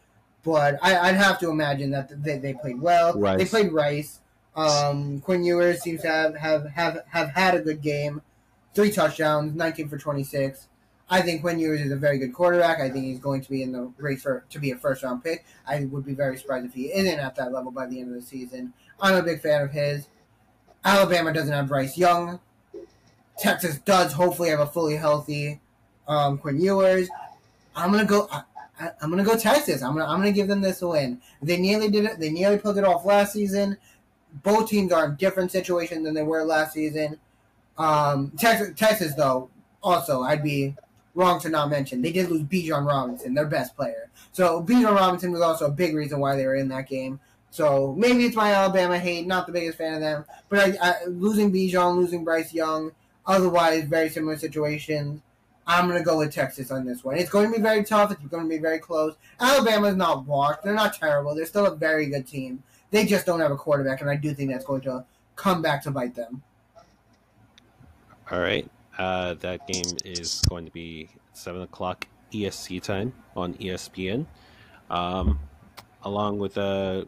but I, would have to imagine that they, they played well. Rice. They played Rice. Um, Quinn Ewers seems to have, have, have, have had a good game. Three touchdowns, 19 for 26. I think Quinn Ewers is a very good quarterback. I think he's going to be in the race for to be a first round pick. I would be very surprised if he isn't at that level by the end of the season. I'm a big fan of his. Alabama doesn't have Bryce Young. Texas does hopefully have a fully healthy um, Quinn Ewers. I'm gonna go. I, am gonna go Texas. I'm gonna I'm gonna give them this win. They nearly did it. They nearly pulled it off last season. Both teams are in different situations than they were last season. Um, Texas, Texas though, also I'd be wrong to not mention they did lose Bijan Robinson, their best player. So Bijan Robinson was also a big reason why they were in that game. So maybe it's my Alabama hate. Not the biggest fan of them, but I, I, losing Bijan, losing Bryce Young, Otherwise, very similar situations. I'm going to go with Texas on this one. It's going to be very tough. It's going to be very close. Alabama's not washed. They're not terrible. They're still a very good team. They just don't have a quarterback, and I do think that's going to come back to bite them. All right. Uh, that game is going to be 7 o'clock ESC time on ESPN, um, along with a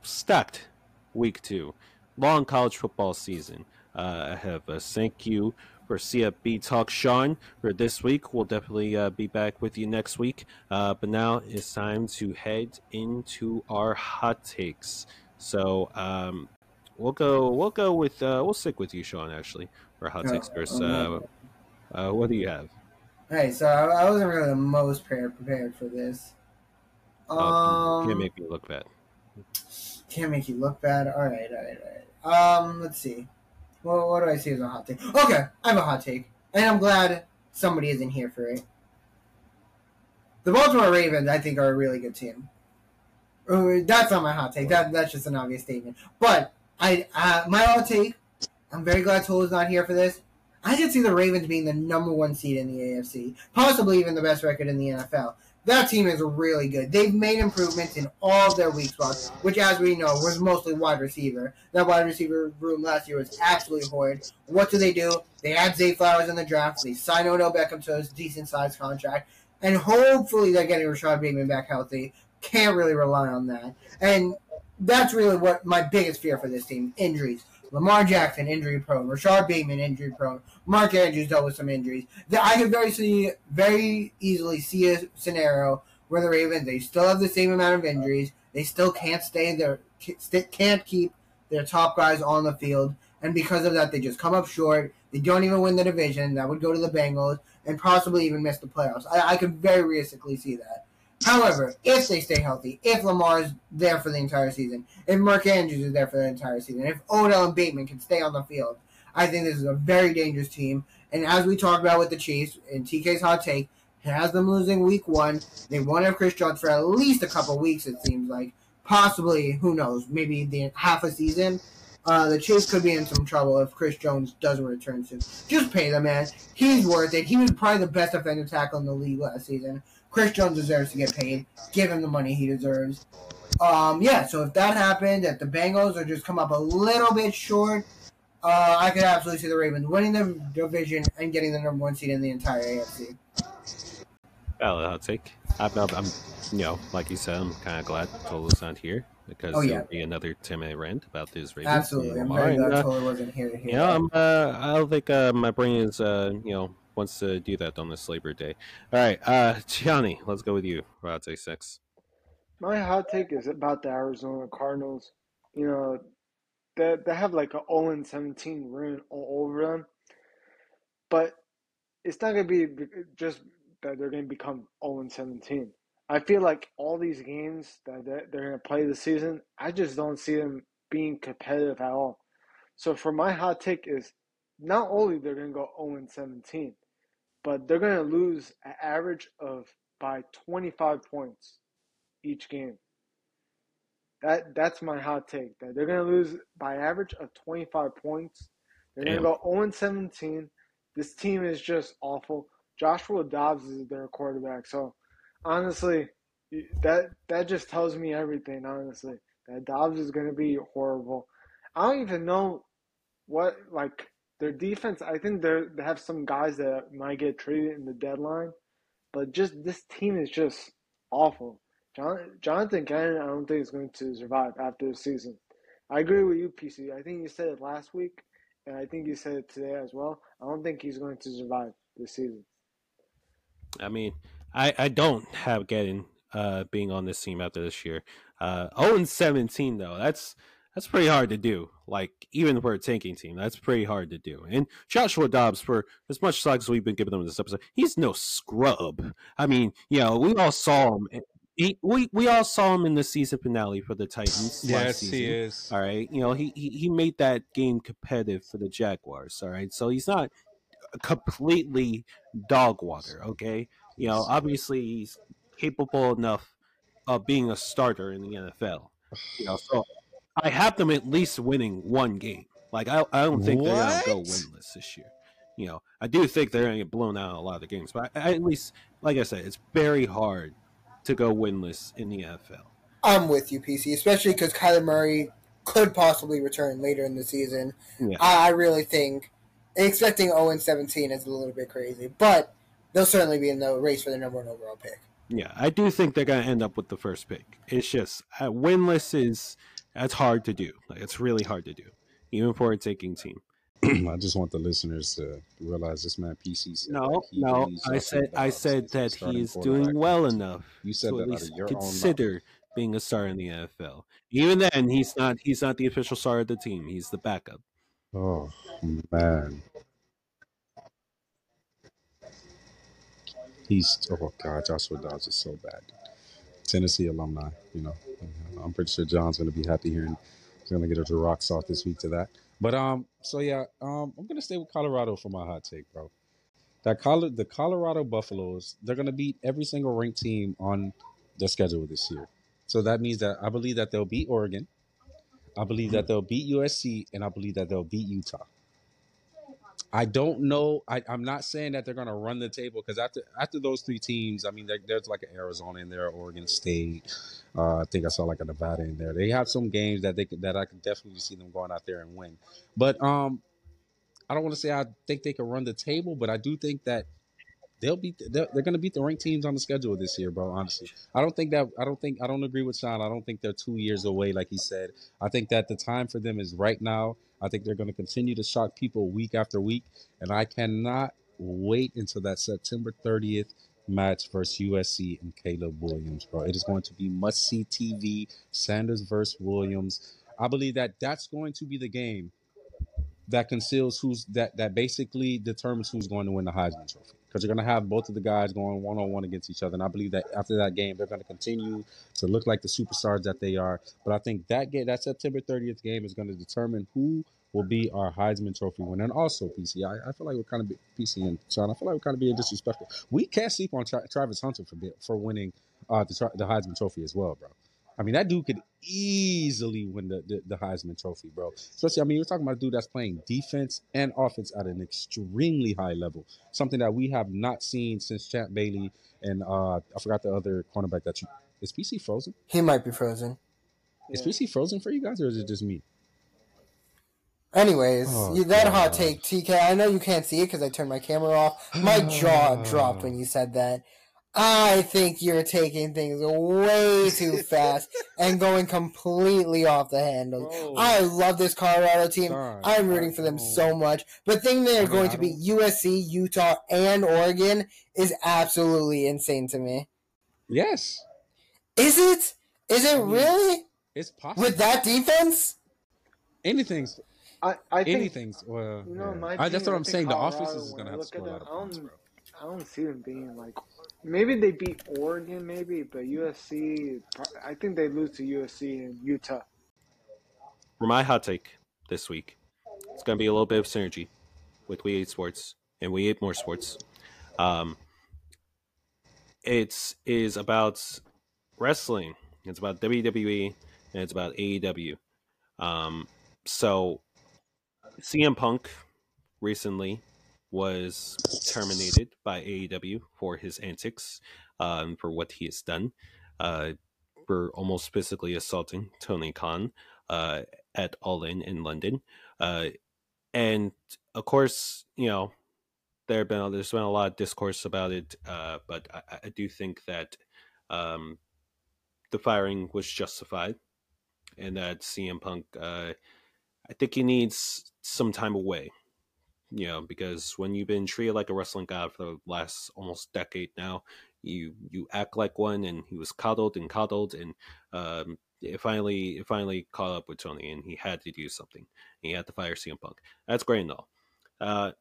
stacked week two, long college football season. Uh, I have a thank you for CFB Talk Shawn for this week. We'll definitely uh, be back with you next week. Uh, but now it's time to head into our hot takes. So um, we'll go. We'll go with. Uh, we'll stick with you, Shawn. Actually, for hot takes first. Uh, uh, what do you have? Hey, so I, wasn't really the most prepared for this. Oh, um, can't make me look bad. Can't make you look bad. All right, all right, all right. Um, let's see. Well, what do I say is a hot take? Okay, I have a hot take, and I'm glad somebody isn't here for it. The Baltimore Ravens, I think, are a really good team. Uh, that's not my hot take. That that's just an obvious statement. But I, uh, my hot take. I'm very glad Tolu's not here for this. I could see the Ravens being the number one seed in the AFC, possibly even the best record in the NFL that team is really good. They've made improvements in all their weak spots, which, as we know, was mostly wide receiver. That wide receiver room last year was absolutely horrid. What do they do? They add Zay Flowers in the draft. They sign Odell Beckham to a decent sized contract, and hopefully they're getting Rashod Bateman back healthy. Can't really rely on that, and that's really what my biggest fear for this team: injuries. Lamar Jackson injury prone, Rashod Bateman injury prone, Mark Andrews dealt with some injuries. I could very see, very easily see a scenario where the Ravens they still have the same amount of injuries, they still can't stay there, can't keep their top guys on the field, and because of that, they just come up short. They don't even win the division. That would go to the Bengals and possibly even miss the playoffs. I, I could very realistically see that. However, if they stay healthy, if Lamar is there for the entire season, if Mark Andrews is there for the entire season, if Odell and Bateman can stay on the field, I think this is a very dangerous team. And as we talked about with the Chiefs, in TK's hot take, has them losing week one. They won't have Chris Jones for at least a couple weeks, it seems like. Possibly, who knows, maybe the half a season. Uh, the Chiefs could be in some trouble if Chris Jones doesn't return soon. Just pay the man. He's worth it. He was probably the best offensive tackle in the league last season. Chris Jones deserves to get paid. Give him the money he deserves. Um, yeah, so if that happened, if the Bengals are just come up a little bit short, uh, I could absolutely see the Ravens winning the division and getting the number one seed in the entire AFC. Valid hot take. I'm, I'm, you know, like you said, I'm kind of glad Tolu's not here because oh, yeah. be another 10 minute rant about this Ravens. Absolutely. I'm very glad uh, Tolo wasn't here to hear I'm, uh, I don't think uh, my brain is, uh, you know, wants to do that on this Labor Day. All right, uh, Gianni, let's go with you for hot take six. My hot take is about the Arizona Cardinals. You know, they they have like a 0 and 17 written all over them, but it's not gonna be just that they're gonna become 0 and 17. I feel like all these games that they're, they're gonna play this season, I just don't see them being competitive at all. So for my hot take is not only they're gonna go 0 and 17, but they're gonna lose an average of by 25 points each game. That that's my hot take. That they're gonna lose by average of 25 points. They're gonna go 0 and 17. This team is just awful. Joshua Dobbs is their quarterback. So honestly, that that just tells me everything. Honestly, that Dobbs is gonna be horrible. I don't even know what like their defense. I think they they have some guys that might get traded in the deadline, but just this team is just awful. John, Jonathan Gannon, I don't think is going to survive after the season. I agree with you, PC. I think you said it last week, and I think you said it today as well. I don't think he's going to survive this season. I mean, I, I don't have Getting uh, being on this team after this year. Uh, 0 and 17 though, that's that's pretty hard to do. Like even for a tanking team, that's pretty hard to do. And Joshua Dobbs, for as much slugs as we've been giving him this episode, he's no scrub. I mean, you know, we all saw him. He, we we all saw him in the season finale for the Titans. last Yes, season. he is. All right, you know he, he he made that game competitive for the Jaguars. All right, so he's not completely dog water. Okay, you know obviously he's capable enough of being a starter in the NFL. You know, so I have them at least winning one game. Like I I don't think they're gonna go winless this year. You know, I do think they're gonna get blown out in a lot of the games, but I, I at least like I said, it's very hard to go winless in the NFL. I'm with you, PC, especially because Kyler Murray could possibly return later in the season. Yeah. I, I really think expecting 0 and 17 is a little bit crazy, but they'll certainly be in the race for the number one overall pick. Yeah, I do think they're going to end up with the first pick. It's just uh, winless is that's hard to do. Like it's really hard to do, even for a taking team. *clears throat* I just want the listeners to realize this man PC said No, that he no, I said I Dobbs said is that starting he's doing well enough You said to that at least consider being a star in the NFL. Even then, he's not he's not the official star of the team. He's the backup. Oh man, he's oh god, Joshua Dobbs is so bad. Tennessee alumni, you know. I'm pretty sure John's gonna be happy hearing he's gonna get a rock off this week to that. But um, so yeah, um, I'm gonna stay with Colorado for my hot take, bro. That Colo- the Colorado Buffaloes, they're gonna beat every single ranked team on the schedule this year. So that means that I believe that they'll beat Oregon, I believe that they'll beat USC, and I believe that they'll beat Utah. I don't know. I, I'm not saying that they're going to run the table because after after those three teams, I mean, there, there's like an Arizona in there, Oregon State. Uh, I think I saw like a Nevada in there. They have some games that they could, that I could definitely see them going out there and win. But um, I don't want to say I think they can run the table, but I do think that they'll be They're, they're going to beat the ranked teams on the schedule this year, bro. Honestly, I don't think that. I don't think. I don't agree with Shawn. I don't think they're two years away, like he said. I think that the time for them is right now. I think they're going to continue to shock people week after week, and I cannot wait until that September 30th match versus USC and Caleb Williams, bro. It is going to be must see TV. Sanders versus Williams. I believe that that's going to be the game that conceals who's that that basically determines who's going to win the Heisman Trophy because you're going to have both of the guys going one on one against each other, and I believe that after that game they're going to continue to look like the superstars that they are. But I think that game, that September 30th game, is going to determine who will be our Heisman Trophy winner. And also, PC, I, I feel like we're kind of be, PC and Shawn. I feel like we're kind of being disrespectful. We can't sleep on Tra- Travis Hunter for for winning uh, the, Tra- the Heisman Trophy as well, bro. I mean, that dude could easily win the, the, the Heisman Trophy, bro. Especially, I mean, we're talking about a dude that's playing defense and offense at an extremely high level, something that we have not seen since Champ Bailey and uh, I forgot the other cornerback that you. Is PC frozen? He might be frozen. Is. PC frozen for you guys, or is it just me? Anyways, Oh, that hot take, TK. I know you can't see it because I turned my camera off. My jaw dropped when you said that. I think you're taking things way too *laughs* fast and going completely off the handle. Bro. I love this Colorado team. Son, I'm rooting for them don't- so much. But thinking they're I mean, going to beat USC, Utah, and Oregon is absolutely insane to me. Yes, Is it? Is it I mean, really? it's possible. With that defense? anything's I, I think anything's. Well, you know, in my yeah. I, that's what I I'm think saying. The Colorado, offense is gonna have to look score a lot of points, bro. I don't see them being like maybe they beat Oregon, maybe, but USC. I think they lose to USC and Utah. For my hot take this week, it's going to be a little bit of synergy with We Hate Sports and We Hate More Sports. Um, it's is about wrestling. It's about WWE and it's about AEW. Um, so CM Punk recently was terminated by AEW for his antics, um, for what he has done, uh, for almost physically assaulting Tony Khan uh, at All In in London, uh, and of course, you know, there have been there's been a lot of discourse about it, uh, but I, I do think that um, the firing was justified, and that CM Punk, uh, I think he needs some time away. You know, because when you've been treated like a wrestling god for the last almost decade now, you you act like one, and he was coddled and coddled, and um, it finally it finally caught up with Tony, and he had to do something. He had to fire CM Punk. That's great and all. Uh,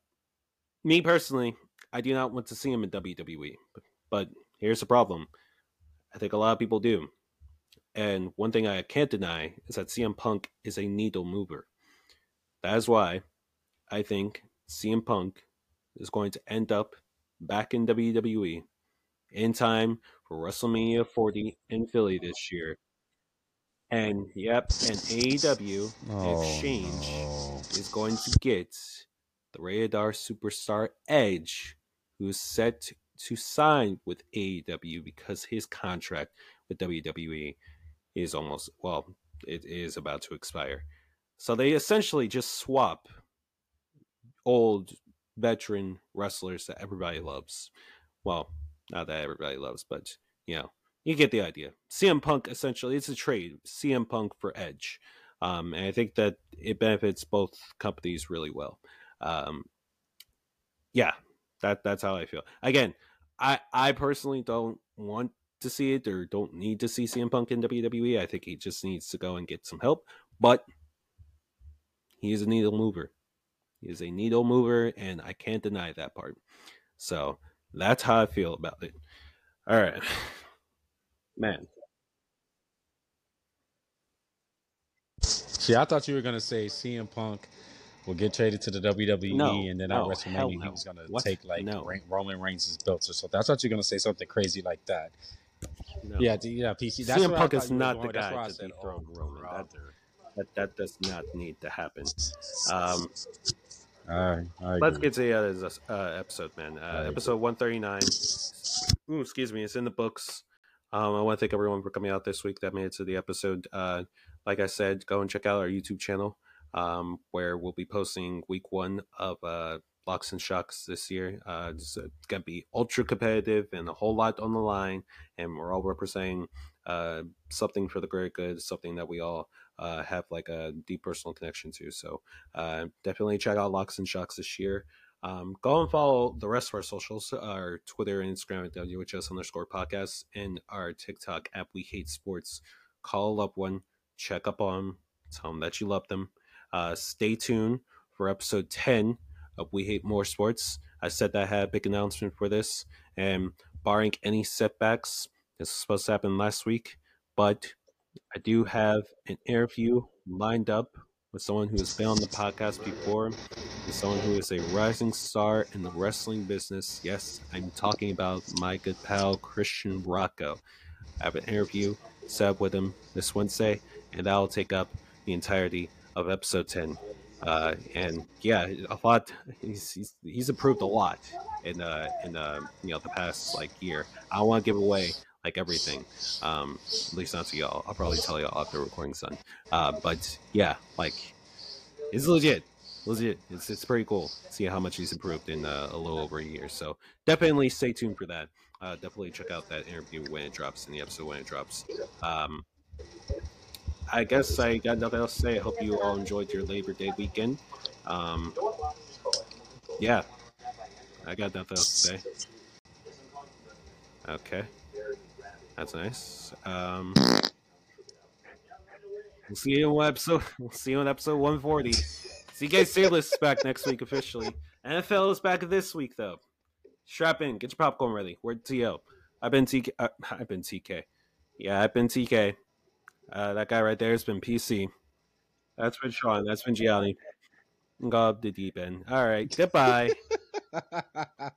me personally, I do not want to see him in WWE. But, but here's the problem. I think a lot of people do. And one thing I can't deny is that CM Punk is a needle mover. That is why I think CM Punk is going to end up back in WWE in time for WrestleMania 40 in Philly this year. And yep, and AEW Oh, exchange no. is going to get the Rated R superstar Edge, who's set to sign with AEW because his contract with WWE is almost well, it is about to expire. So they essentially just swap old veteran wrestlers that everybody loves. Well, not that everybody loves, but you know, you get the idea. CM Punk essentially it's a trade. CM Punk for Edge. Um, and I think that it benefits both companies really well. Um, yeah, that that's how I feel. Again, I I personally don't want to see it or don't need to see CM Punk in WWE. I think he just needs to go and get some help. But he is a needle mover. He is a needle mover, and I can't deny that part. So that's how I feel about it. All right, *laughs* man. See, I thought you were gonna say CM Punk will get traded to the WWE, No, and then no, at WrestleMania he no. was gonna What? take like No. Roman Reigns' belts or something. I thought you were gonna say something crazy like that. No. Yeah, yeah, PC. That's CM Punk is not the guy to said, dethrone oh, Roman. That, that that does not need to happen. Um, All right, I let's agree. get to the other uh, episode, man. Uh, episode one thirty nine. Ooh, excuse me, it's in the books. Um, I want to thank everyone for coming out this week that made it to the episode. Uh, like I said, go and check out our YouTube channel, um, where we'll be posting week one of uh, Locks and Shocks this year. Uh, it's, uh, gonna be ultra competitive and a whole lot on the line, and we're all representing uh, something for the greater good, something that we all uh, have like a deep personal connection to. So uh, definitely check out Locks and Shocks this year. Um, go and follow the rest of our socials, our Twitter and Instagram at WHS underscore podcast, and our TikTok app We Hate Sports. Call up one, check up on them, tell them that you love them. Uh, stay tuned for episode 10 of We Hate More Sports. I said that I had a big announcement for this, and barring any setbacks, this was supposed to happen last week, but I do have an interview lined up with someone who has been on the podcast before, with someone who is a rising star in the wrestling business. Yes, I'm talking about my good pal Christian Rocco. I have an interview set up with him this Wednesday, and that'll take up the entirety of episode 10. Uh, and yeah, a lot. He's, he's he's improved a lot in uh in uh you know the past like year. I don't want to give away like everything, um, at least not to y'all. I'll probably tell y'all after recording's done. Uh, but yeah, like it's legit, legit. It's it's pretty cool. See how much he's improved in uh, a little over a year. So definitely stay tuned for that. Uh, definitely check out that interview when it drops in the episode when it drops. Um, I guess I got nothing else to say. I hope you all enjoyed your Labor Day weekend. Um, yeah, I got nothing else to say. Okay, that's nice. Um, We'll see you in episode. *laughs* We'll see you in episode 140. CK Sailors is back next week officially. NFL is back this week though. Strap in, get your popcorn ready. We're TO. I've been TK. Uh, *laughs* I've been TK. Yeah, I've been TK. Uh, that guy right there has been PC. That's been Shawn. That's been Gianni. Go up the deep end. All right. Goodbye. *laughs*